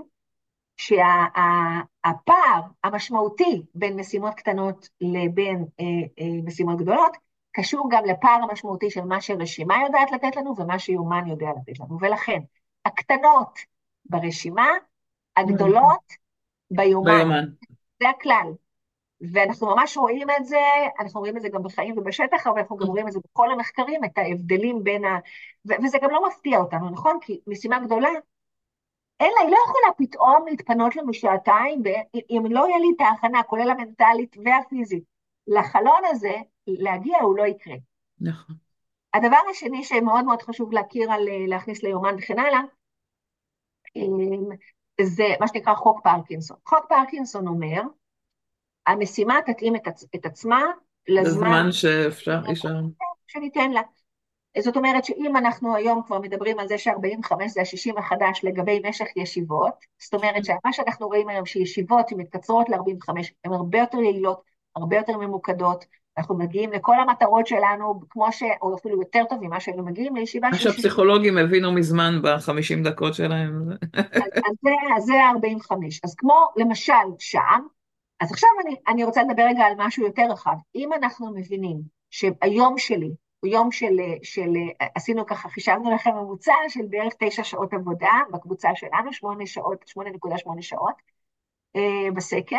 שהפער המשמעותי בין משימות קטנות לבין אה, אה, משימות גדולות, קשור גם לפער המשמעותי של מה שרשימה יודעת לתת לנו ומה שיומן יודע לתת לנו. ולכן, הקטנות ברשימה, הגדולות ביומן. ביומן. זה הכלל. ואנחנו ממש רואים את זה, אנחנו רואים את זה גם בחיים ובשטח, אבל אנחנו גם רואים את זה בכל המחקרים, את ההבדלים בין ה... ו- וזה גם לא מפתיע אותנו, נכון? כי משימה גדולה, לה, היא לא יכולה פתאום להתפנות לנו שעתיים, אם לא יהיה לי את ההכנה, כולל המנטלית והפיזית, לחלון הזה, להגיע הוא לא יקרה. נכון. הדבר השני שמאוד מאוד חשוב להכיר על להכניס ליומן וכן הלאה, אמ, זה מה שנקרא חוק פרקינסון. חוק פרקינסון אומר, המשימה תתאים את, עצ, את עצמה לזמן... שאפשר, אפשר. שניתן לה. זאת אומרת שאם אנחנו היום כבר מדברים על זה ש-45 זה ה-60 החדש לגבי משך ישיבות, זאת אומרת שמה שאנחנו רואים היום שישיבות שמתקצרות ל-45 הן הרבה יותר יעילות, הרבה יותר ממוקדות, אנחנו מגיעים לכל המטרות שלנו, כמו ש... או אפילו יותר טוב ממה שהיינו מגיעים לישיבה. מה שהפסיכולוגים הבינו מזמן בחמישים דקות שלהם. אז, זה, אז זה 45. אז כמו למשל שם, אז עכשיו אני, אני רוצה לדבר רגע על משהו יותר רחב. אם אנחנו מבינים שהיום שלי הוא יום של, של, עשינו ככה, חישבנו לכם ממוצע של בערך תשע שעות עבודה בקבוצה שלנו, שמונה שעות, שמונה נקודה שמונה שעות אה, בסקר,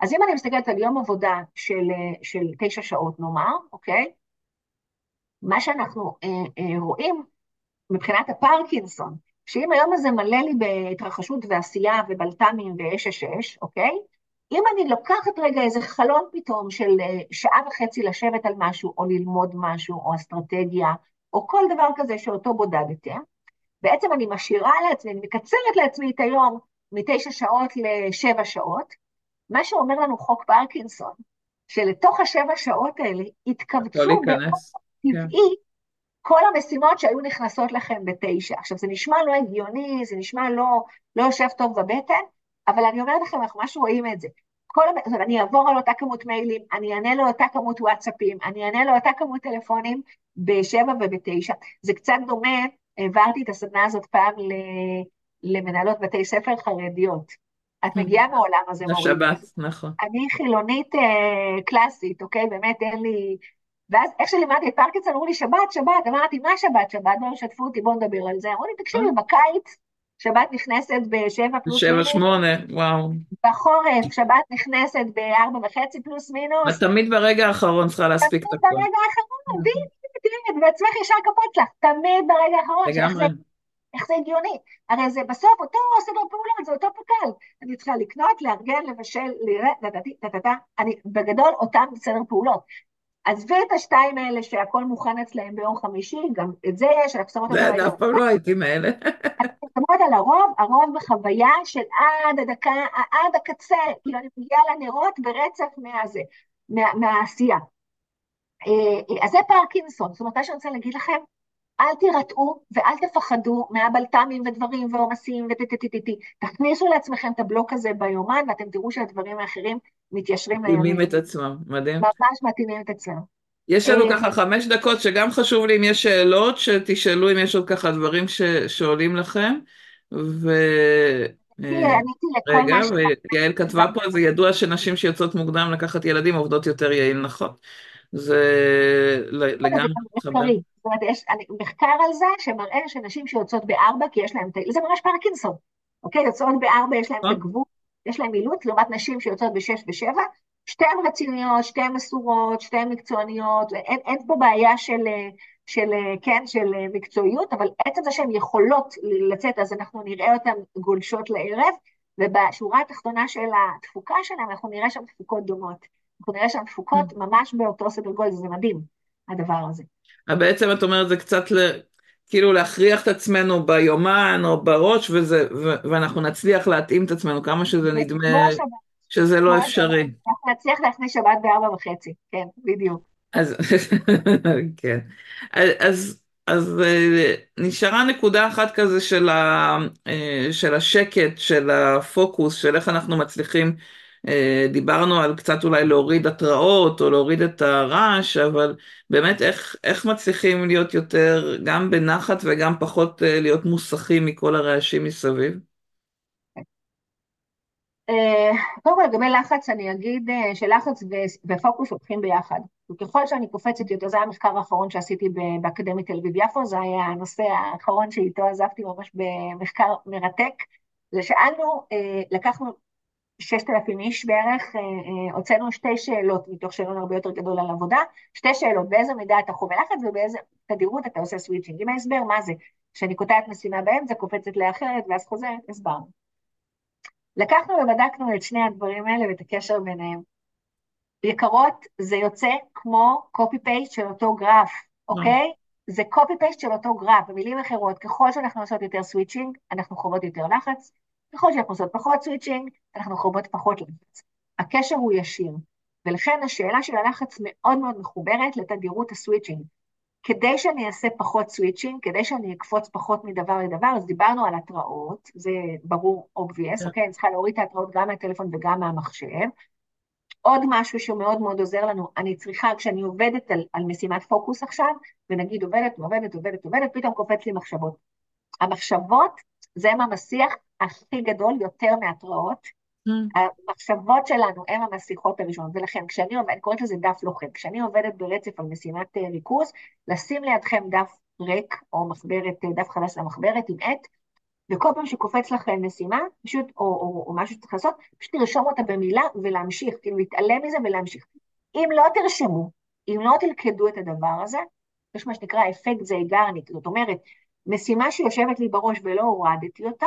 אז אם אני מסתכלת על יום עבודה של, של תשע שעות נאמר, אוקיי? מה שאנחנו אה, אה, רואים מבחינת הפרקינסון, שאם היום הזה מלא לי בהתרחשות ועשייה ובלת"מים ואש אש אש, אוקיי? אם אני לוקחת רגע איזה חלון פתאום של אה, שעה וחצי לשבת על משהו, או ללמוד משהו, או אסטרטגיה, או כל דבר כזה שאותו בודדתם, בעצם אני משאירה לעצמי, אני מקצרת לעצמי את היום מתשע שעות לשבע שעות, מה שאומר לנו חוק פרקינסון, שלתוך השבע שעות האלה התכווצו באופן טבעי כן. כל המשימות שהיו נכנסות לכם בתשע. עכשיו, זה נשמע לא הגיוני, זה נשמע לא, לא יושב טוב בבטן, אבל אני אומרת לכם, אנחנו ממש רואים את זה. כל, זאת אני אעבור על אותה כמות מיילים, אני אענה לאותה כמות וואטסאפים, אני אענה לאותה כמות טלפונים בשבע ובתשע. זה קצת דומה, העברתי את הסדנה הזאת פעם למנהלות בתי ספר חרדיות. את מגיעה מהעולם הזה, מורית. השבת, נכון. אני חילונית אה, קלאסית, אוקיי? באמת אין לי... ואז איך שלימדתי את פרקינסון, אמרו לי, שבת, שבת, אמרתי, מה שבת, שבת? בואו שתפו אותי, בואו נדבר על זה. אמרו לי, תקשיבי, בקיץ, שבת נכנסת בשבע פלוס מינוס. שבע, שמונה, וואו. בחורף, שבת נכנסת בארבע וחצי פלוס מינוס. את תמיד ברגע האחרון צריכה להספיק את הכול. תמיד ברגע האחרון, בדיוק, בעצמך ישר קפוץ לך, תמיד ברגע האחרון. לגמרי. איך זה הגיוני? הרי זה בסוף אותו סדר פעולות, זה אותו פק"ל. אני צריכה לקנות, לארגן, לבשל, לראות, אני בגדול אותם סדר פעולות. עזבי את השתיים האלה שהכל מוכן אצלהם ביום חמישי, גם את זה יש, אנחנו שמות על הרוב. זה אף פעם לא הייתי מאלה. אנחנו שמות על הרוב, הרוב בחוויה של עד הדקה, עד הקצה, כאילו אני מגיעה לנרות ברצף מהזה, מהעשייה. אה, אז זה פרקינסון, זאת אומרת, מה שאני רוצה להגיד לכם, אל תירתעו ואל תפחדו מהבלת"מים ודברים ועומסים וטטטטטי. תכניסו לעצמכם את הבלוק הזה ביומן ואתם תראו שהדברים האחרים מתיישרים לימים. מתאימים את עצמם, מדהים. ממש מתאימים את עצמם. יש לנו אה, ככה חמש דקות שגם חשוב לי אם יש שאלות, שתשאלו אם יש עוד ככה דברים ש... שעולים לכם. ו... אה, רגע, ויעל כתבה פה, זה ידוע שנשים שיוצאות מוקדם לקחת ילדים עובדות יותר יעיל נכון. זה לגמרי. זאת אומרת, יש מחקר על זה שמראה שנשים שיוצאות בארבע, כי יש להן, זה ממש פרקינסון, אוקיי? יוצאות בארבע, יש להן את הגבול, יש להן מילוט, לעומת נשים שיוצאות בשש ושבע, שתיהן רציניות, שתיהן מסורות, שתיהן מקצועניות, אין, אין פה בעיה של, של, כן, של מקצועיות, אבל עצם זה שהן יכולות לצאת, אז אנחנו נראה אותן גולשות לערב, ובשורה התחתונה של התפוקה שלהן, אנחנו נראה שם תפוקות דומות. אנחנו נראה שם תפוקות mm. ממש באותו סדר גודל, זה מדהים, הדבר הזה. בעצם את אומרת, זה קצת ל... כאילו להכריח את עצמנו ביומן או בראש, וזה, ו- ואנחנו נצליח להתאים את עצמנו כמה שזה נדמה שזה לא אפשרי. אנחנו נצליח להכניס שבת בארבע וחצי, כן, בדיוק. אז, כן. אז, אז אה, נשארה נקודה אחת כזה של, ה, אה, של השקט, של הפוקוס, של איך אנחנו מצליחים דיברנו על קצת אולי להוריד התראות או להוריד את הרעש, אבל באמת איך, איך מצליחים להיות יותר גם בנחת וגם פחות אה, להיות מוסכים מכל הרעשים מסביב? אה, קודם כל לגבי לחץ אני אגיד שלחץ ופוקוס הולכים ביחד. וככל שאני קופצת יותר, זה היה המחקר האחרון שעשיתי באקדמית תל אביב יפו, זה היה הנושא האחרון שאיתו עזבתי ממש במחקר מרתק. זה שאלנו, לקחנו ששת אלפים איש בערך, אה, אה, הוצאנו שתי שאלות מתוך שאלון הרבה יותר גדול על עבודה, שתי שאלות, באיזה מידה אתה חווה לחץ ובאיזה תדירות אתה עושה סוויצ'ינג. עם ההסבר, מה זה? כשאני קוטעת משימה באמצע, קופצת לאחרת ואז חוזרת, הסברנו. לקחנו ובדקנו את שני הדברים האלה ואת הקשר ביניהם. יקרות, זה יוצא כמו copy-paste של אותו גרף, אוקיי? זה copy-paste של אותו גרף. במילים אחרות, ככל שאנחנו עושות יותר switching, אנחנו חוות יותר לחץ, ככל שאנחנו עושות פחות switching, אנחנו חווות פחות לחץ. הקשר הוא ישיר, ולכן השאלה של הלחץ מאוד מאוד מחוברת לתדירות ה switching. כדי שאני אעשה פחות switching, כדי שאני אקפוץ פחות מדבר לדבר, אז דיברנו על התראות, זה ברור, obvious, כן. אוקיי? אני צריכה להוריד את ההתראות גם מהטלפון וגם מהמחשב. עוד משהו שמאוד מאוד עוזר לנו, אני צריכה, כשאני עובדת על, על משימת פוקוס עכשיו, ונגיד עובדת, עובדת, עובדת, עובדת, פתאום קופץ לי מחשבות. המחשבות זה הם המסיח הכי גדול, יותר מהתראות. Mm. המחשבות שלנו הן המסיכות הראשונות, ולכן כשאני עובדת, אני קוראת לזה דף לוחם, כשאני עובדת ברצף על משימת אה, ריכוז, לשים לידכם דף ריק, או מחברת, אה, דף חדש למחברת עם עט, וכל פעם שקופץ לכם משימה, פשוט, או, או, או משהו שצריך לעשות, פשוט לרשום אותה במילה ולהמשיך, כאילו להתעלם מזה ולהמשיך. אם לא תרשמו, אם לא תלכדו את הדבר הזה, יש מה שנקרא אפקט זייגרניק, זאת אומרת, משימה שיושבת לי בראש ולא הורדתי אותה,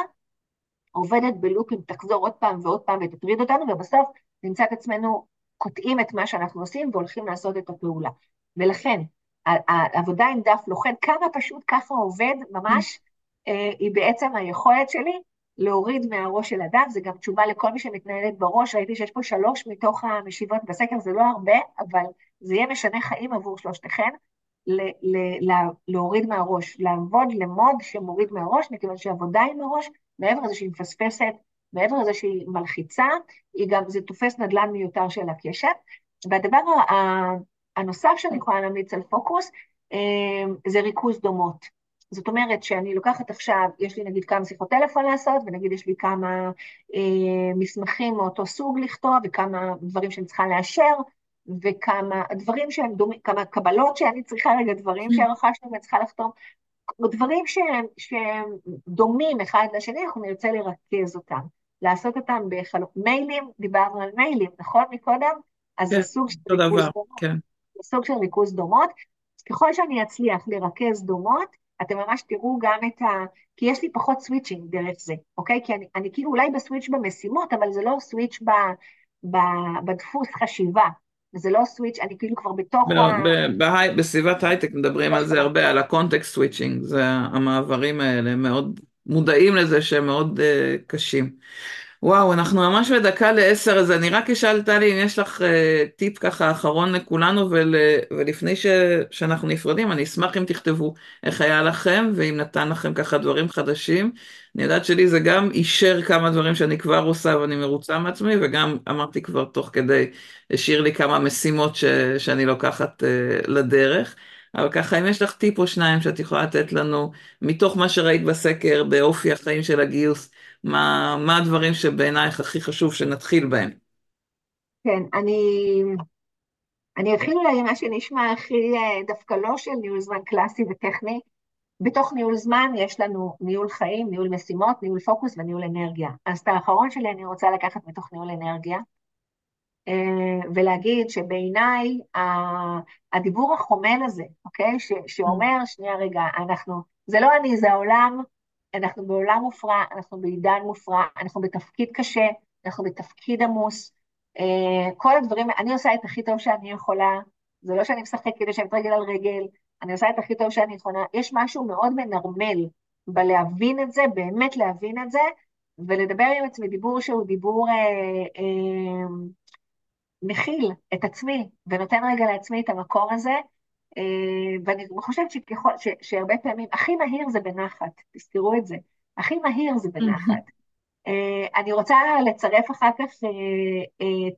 עובדת בלופים, תחזור עוד פעם ועוד פעם ותטריד אותנו, ובסוף נמצא את עצמנו קוטעים את מה שאנחנו עושים והולכים לעשות את הפעולה. ולכן, העבודה עם דף לוחד, כמה פשוט ככה עובד ממש, אה, היא בעצם היכולת שלי להוריד מהראש של הדף, זה גם תשובה לכל מי שמתנהלת בראש, ראיתי שיש פה שלוש מתוך המשיבות בסקר, זה לא הרבה, אבל זה יהיה משנה חיים עבור שלושתכן, להוריד מהראש, לעבוד למוד שמוריד מהראש, מכיוון שעבודה עם הראש, מעבר לזה שהיא מפספסת מעבר לזה שהיא מלחיצה, היא גם, זה תופס נדל"ן מיותר של הקשת. והדבר הנוסף שאני יכולה להמליץ על פוקוס, זה ריכוז דומות. זאת אומרת שאני לוקחת עכשיו, יש לי נגיד כמה שיחות טלפון לעשות, ונגיד יש לי כמה אה, מסמכים מאותו סוג לכתוב, וכמה דברים שאני צריכה לאשר, וכמה דברים שהם דומים, כמה קבלות שאני צריכה, רגע, דברים שרכשנו ואני צריכה לחתום, דברים שהם, שהם דומים אחד לשני, אנחנו נרצה לרכז אותם, לעשות אותם בחלוק. מיילים, דיברנו על מיילים, נכון מקודם? אז כן, זה סוג של ריכוז דבר, דומות. כן. זה סוג של ריכוז דומות. ככל שאני אצליח לרכז דומות, אתם ממש תראו גם את ה... כי יש לי פחות switching דרך זה, אוקיי? כי אני, אני כאילו אולי ב switch במשימות, אבל זה לא switch ב, ב, בדפוס חשיבה. זה לא switch, אני כאילו כבר בתוך ב- ה... בהי- בסביבת הייטק מדברים על זה הרבה, על ה context switching, זה המעברים האלה, מאוד מודעים לזה שהם מאוד uh, קשים. וואו, אנחנו ממש בדקה לעשר, אז אני רק אשאל, טלי, אם יש לך uh, טיפ ככה אחרון לכולנו, ול, ולפני ש, שאנחנו נפרדים, אני אשמח אם תכתבו איך היה לכם, ואם נתן לכם ככה דברים חדשים. אני יודעת שלי זה גם אישר כמה דברים שאני כבר עושה ואני מרוצה מעצמי, וגם אמרתי כבר תוך כדי, השאיר לי כמה משימות ש, שאני לוקחת uh, לדרך. אבל ככה, אם יש לך טיפ או שניים שאת יכולה לתת לנו, מתוך מה שראית בסקר, באופי החיים של הגיוס, מה, מה הדברים שבעינייך הכי חשוב שנתחיל בהם? כן, אני... אני אתחיל אולי עם מה שנשמע הכי אה, דווקא לא של ניהול זמן קלאסי וטכני. בתוך ניהול זמן יש לנו ניהול חיים, ניהול משימות, ניהול פוקוס וניהול אנרגיה. אז את האחרון שלי אני רוצה לקחת מתוך ניהול אנרגיה, אה, ולהגיד שבעיניי הדיבור החומל הזה, אוקיי? ש- שאומר, שנייה רגע, אנחנו, זה לא אני, זה העולם, אנחנו בעולם מופרע, אנחנו בעידן מופרע, אנחנו בתפקיד קשה, אנחנו בתפקיד עמוס, אה, כל הדברים, אני עושה את הכי טוב שאני יכולה, זה לא שאני משחקת כדי לשבת רגל על רגל, אני עושה את הכי טוב שאני יכולה, יש משהו מאוד מנרמל בלהבין את זה, באמת להבין את זה, ולדבר עם עצמי דיבור שהוא דיבור אה, אה, מכיל את עצמי, ונותן רגע לעצמי את המקום הזה, ואני חושבת שככל, ש, שהרבה פעמים, הכי מהיר זה בנחת, תזכרו את זה, הכי מהיר זה בנחת. אה, אני רוצה לצרף אחר כך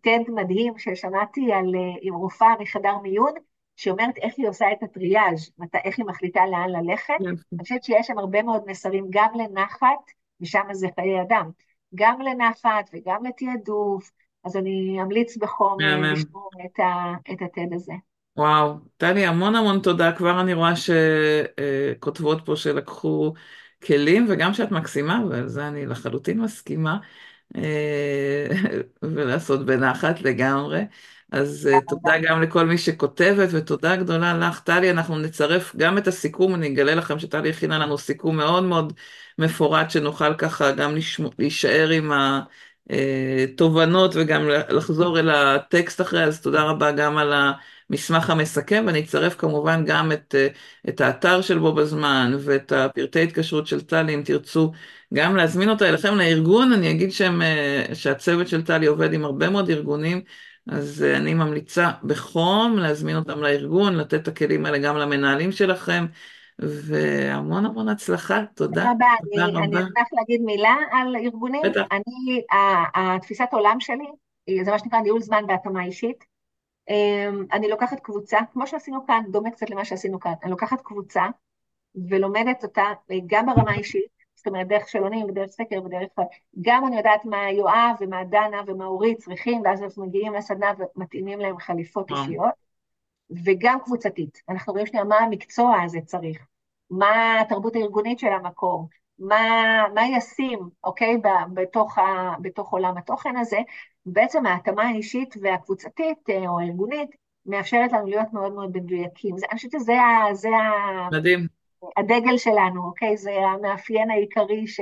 טד אה, מדהים ששמעתי על, עם רופאה מחדר מיון, שאומרת איך היא עושה את הטריאז', איך היא מחליטה לאן ללכת. אני חושבת שיש שם הרבה מאוד מסרים גם לנחת, ושם זה חיי אדם, גם לנחת וגם לתעדוף, אז אני אמליץ בחום לשמור את, ה, את הטד הזה. וואו, טלי, המון המון תודה. כבר אני רואה שכותבות פה שלקחו כלים, וגם שאת מקסימה, ועל זה אני לחלוטין מסכימה, ולעשות בנחת לגמרי. אז תודה גם לכל מי שכותבת, ותודה גדולה לך, טלי. אנחנו נצרף גם את הסיכום, אני אגלה לכם שטלי הכינה לנו סיכום מאוד מאוד מפורט, שנוכל ככה גם להישאר עם ה... תובנות וגם לחזור אל הטקסט אחרי, אז תודה רבה גם על המסמך המסכם, ואני אצרף כמובן גם את, את האתר של בו בזמן ואת הפרטי התקשרות של טלי, אם תרצו גם להזמין אותה אליכם לארגון, אני אגיד שהם, שהצוות של טלי עובד עם הרבה מאוד ארגונים, אז אני ממליצה בחום להזמין אותם לארגון, לתת את הכלים האלה גם למנהלים שלכם. והמון המון הצלחה, תודה. תודה רבה. אני אשמח להגיד מילה על ארגונים. בטח. אני, התפיסת עולם שלי, זה מה שנקרא ניהול זמן בהתאמה אישית. אני לוקחת קבוצה, כמו שעשינו כאן, דומה קצת למה שעשינו כאן, אני לוקחת קבוצה ולומדת אותה גם ברמה האישית, זאת אומרת, דרך שאלונים ודרך סקר ודרך... גם אני יודעת מה יואב ומה דנה ומה אורית צריכים, ואז אנחנו מגיעים לסדנה ומתאימים להם חליפות אישיות, וגם קבוצתית. אנחנו רואים שנייה מה המקצוע הזה צריך. מה התרבות הארגונית של המקום, מה, מה ישים, אוקיי, בתוך, ה, בתוך עולם התוכן הזה. בעצם ההתאמה האישית והקבוצתית או הארגונית מאפשרת לנו להיות מאוד מאוד מדויקים. אני חושבת שזה זה מדהים. הדגל שלנו, אוקיי? זה המאפיין העיקרי ש...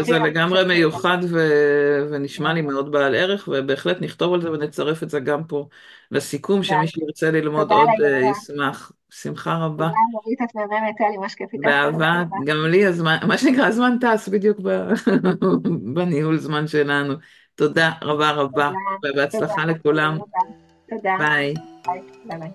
זה לגמרי מיוחד ו... ונשמע לי מאוד בעל ערך, ובהחלט נכתוב על זה ונצרף את זה גם פה לסיכום, שמי שירצה ללמוד עוד ישמח. שמחה רבה. תודה, נורית, את מהממת, היה לי ממש כיף איתך. באהבה, גם לי הזמן, מה שנקרא, הזמן טס בדיוק בניהול זמן שלנו. תודה רבה רבה, ובהצלחה לכולם. תודה. ביי. ביי.